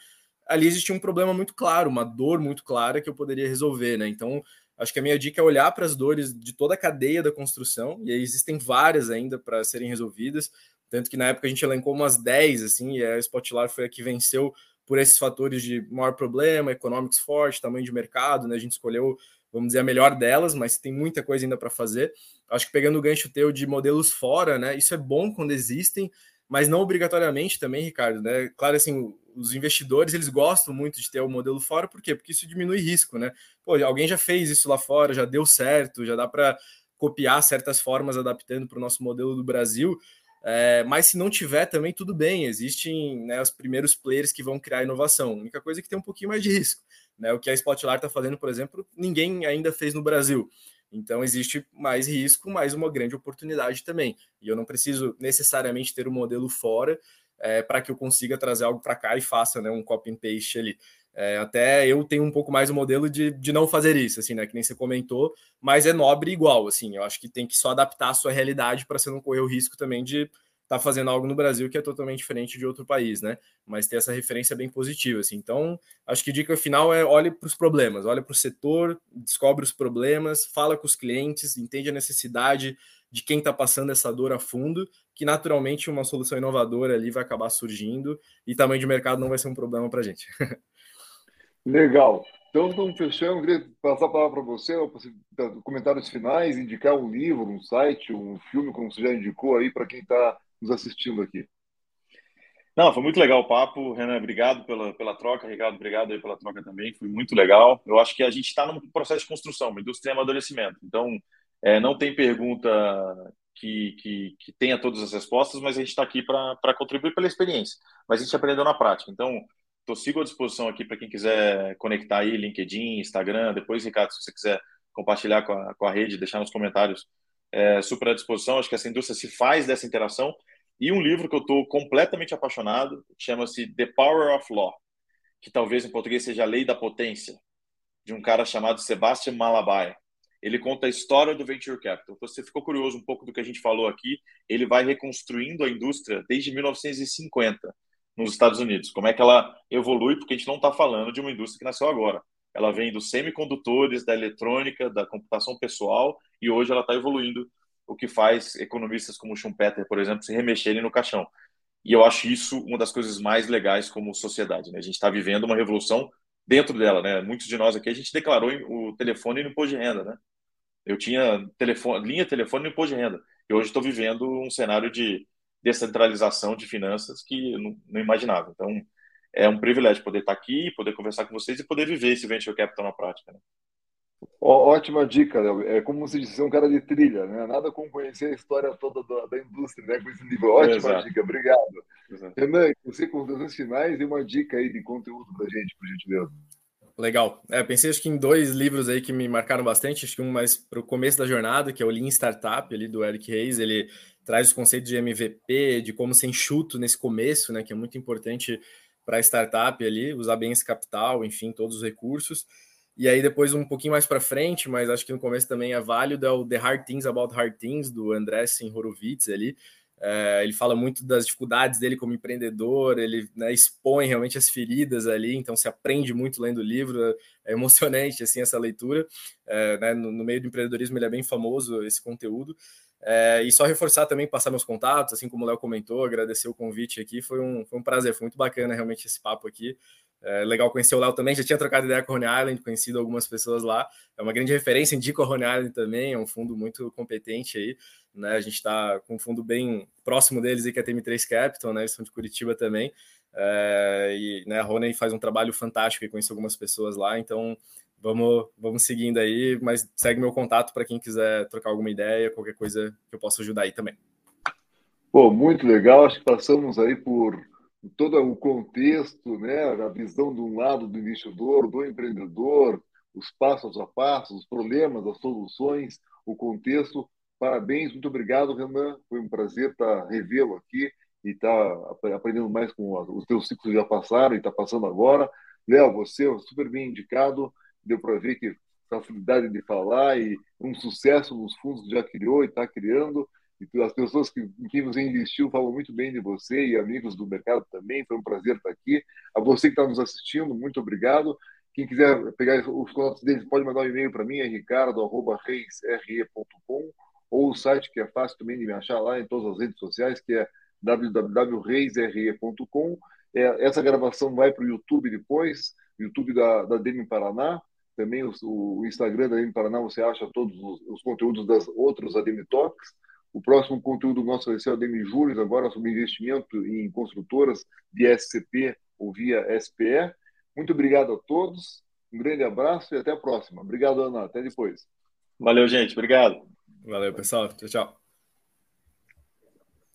ali existia um problema muito claro, uma dor muito clara que eu poderia resolver, né? Então, acho que a minha dica é olhar para as dores de toda a cadeia da construção, e aí existem várias ainda para serem resolvidas, tanto que na época a gente elencou umas 10, assim, e a Spotlight foi a que venceu por esses fatores de maior problema, economics forte, tamanho de mercado, né? A gente escolheu, vamos dizer, a melhor delas, mas tem muita coisa ainda para fazer. Acho que pegando o gancho teu de modelos fora, né? Isso é bom quando existem, mas não obrigatoriamente também, Ricardo, né? Claro, assim, os investidores eles gostam muito de ter o modelo fora, por quê? Porque isso diminui risco, né? Pô, alguém já fez isso lá fora, já deu certo, já dá para copiar certas formas adaptando para o nosso modelo do Brasil. É, mas se não tiver também, tudo bem. Existem né, os primeiros players que vão criar inovação. A única coisa é que tem um pouquinho mais de risco. Né? O que a Spotlight está fazendo, por exemplo, ninguém ainda fez no Brasil. Então existe mais risco, mas uma grande oportunidade também. E eu não preciso necessariamente ter o um modelo fora é, para que eu consiga trazer algo para cá e faça né, um copy and paste ali. É, até eu tenho um pouco mais o modelo de, de não fazer isso, assim, né? Que nem você comentou, mas é nobre igual, assim. Eu acho que tem que só adaptar a sua realidade para você não correr o risco também de estar tá fazendo algo no Brasil que é totalmente diferente de outro país, né? Mas ter essa referência bem positiva, assim. Então, acho que a dica final é olhe para os problemas, olhe para o setor, descobre os problemas, fala com os clientes, entende a necessidade de quem está passando essa dor a fundo, que naturalmente uma solução inovadora ali vai acabar surgindo e tamanho de mercado não vai ser um problema para a gente. Legal. Então, estamos fechando. Eu queria passar a palavra para você, comentários finais, indicar um livro, um site, um filme, como você já indicou aí, para quem está nos assistindo aqui. Não, foi muito legal o papo, Renan. Obrigado pela, pela troca, Ricardo. Obrigado aí pela troca também. Foi muito legal. Eu acho que a gente está num processo de construção, uma indústria de amadurecimento. Então, é, não tem pergunta que, que, que, tenha todas as respostas, mas a gente está aqui para contribuir pela experiência. Mas a gente aprendeu na prática. Então, tô, sigo à disposição aqui para quem quiser conectar aí, LinkedIn, Instagram. Depois, Ricardo, se você quiser compartilhar com a, com a rede, deixar nos comentários, é, super à disposição. Acho que essa indústria se faz dessa interação e um livro que eu estou completamente apaixonado, chama-se The Power of Law, que talvez em português seja A Lei da Potência, de um cara chamado Sebastian Malabai. Ele conta a história do Venture Capital. Então, você ficou curioso um pouco do que a gente falou aqui, ele vai reconstruindo a indústria desde 1950 nos Estados Unidos. Como é que ela evolui, porque a gente não está falando de uma indústria que nasceu agora. Ela vem dos semicondutores, da eletrônica, da computação pessoal, e hoje ela está evoluindo o que faz economistas como Schumpeter, por exemplo, se remexerem no caixão. E eu acho isso uma das coisas mais legais como sociedade. Né? A gente está vivendo uma revolução dentro dela. Né? Muitos de nós aqui, a gente declarou o telefone no imposto de renda. Né? Eu tinha telefone, linha telefone no imposto de renda. E hoje estou vivendo um cenário de descentralização de finanças que não, não imaginava. Então, é um privilégio poder estar aqui, poder conversar com vocês e poder viver esse venture capital na prática. Né? Ótima dica, Léo. É como se disse, é um cara de trilha, né? Nada como conhecer a história toda da, da indústria, né? Com esse livro. Ótima Exato. dica, obrigado. Exato. Renan, você com os finais e uma dica aí de conteúdo da gente, por gentileza. Legal. É, pensei acho que em dois livros aí que me marcaram bastante. Acho que um mais para o começo da jornada, que é o Lean Startup, ali do Eric Reis. Ele traz os conceitos de MVP, de como ser enxuto nesse começo, né? Que é muito importante para a startup ali, usar bem esse capital, enfim, todos os recursos. E aí depois um pouquinho mais para frente, mas acho que no começo também é válido, é o The Hard Things About Hard Things, do Andressen Horowitz ali. É, ele fala muito das dificuldades dele como empreendedor, ele né, expõe realmente as feridas ali, então se aprende muito lendo o livro, é emocionante assim essa leitura. É, né, no, no, meio do empreendedorismo ele é bem famoso esse conteúdo. É, e só reforçar também, passar meus contatos, assim como o Léo comentou, agradecer o convite aqui, foi um, foi um prazer, foi muito bacana realmente esse papo aqui. É legal conhecer o Léo também, já tinha trocado ideia com o Rony Island, conhecido algumas pessoas lá. É uma grande referência, indico o Rony Island também, é um fundo muito competente aí. Né? A gente está com um fundo bem próximo deles aí, que é a TM3 Capital, né? Eles são de Curitiba também. É, e né, a Rony faz um trabalho fantástico e conhece algumas pessoas lá, então vamos, vamos seguindo aí, mas segue meu contato para quem quiser trocar alguma ideia, qualquer coisa que eu possa ajudar aí também. Pô, muito legal, acho que passamos aí por todo o contexto, né, a visão de um lado do investidor, do empreendedor, os passos a passos, os problemas, as soluções, o contexto. Parabéns, muito obrigado, Renan. Foi um prazer estar revê-lo aqui e estar aprendendo mais com os teus ciclos já passaram e está passando agora. Léo, você é super bem indicado, deu para ver que facilidade de falar e um sucesso nos fundos que já criou e está criando. As pessoas que, em quem você investiu falam muito bem de você e amigos do mercado também. Foi um prazer estar aqui. A você que está nos assistindo, muito obrigado. Quem quiser pegar os contatos deles, pode mandar um e-mail para mim, é ricardo.reisre.com ou o site que é fácil também de me achar lá em todas as redes sociais, que é www.reisre.com. É, essa gravação vai para o YouTube depois, YouTube da, da Demi Paraná. Também o, o Instagram da Demi Paraná você acha todos os, os conteúdos das outros Ademi Talks. O próximo conteúdo nosso vai ser o Juros, agora sobre investimento em construtoras de SCP ou via SPE. Muito obrigado a todos, um grande abraço e até a próxima. Obrigado, Ana. Até depois. Valeu, gente. Obrigado. Valeu, pessoal. Tchau, tchau.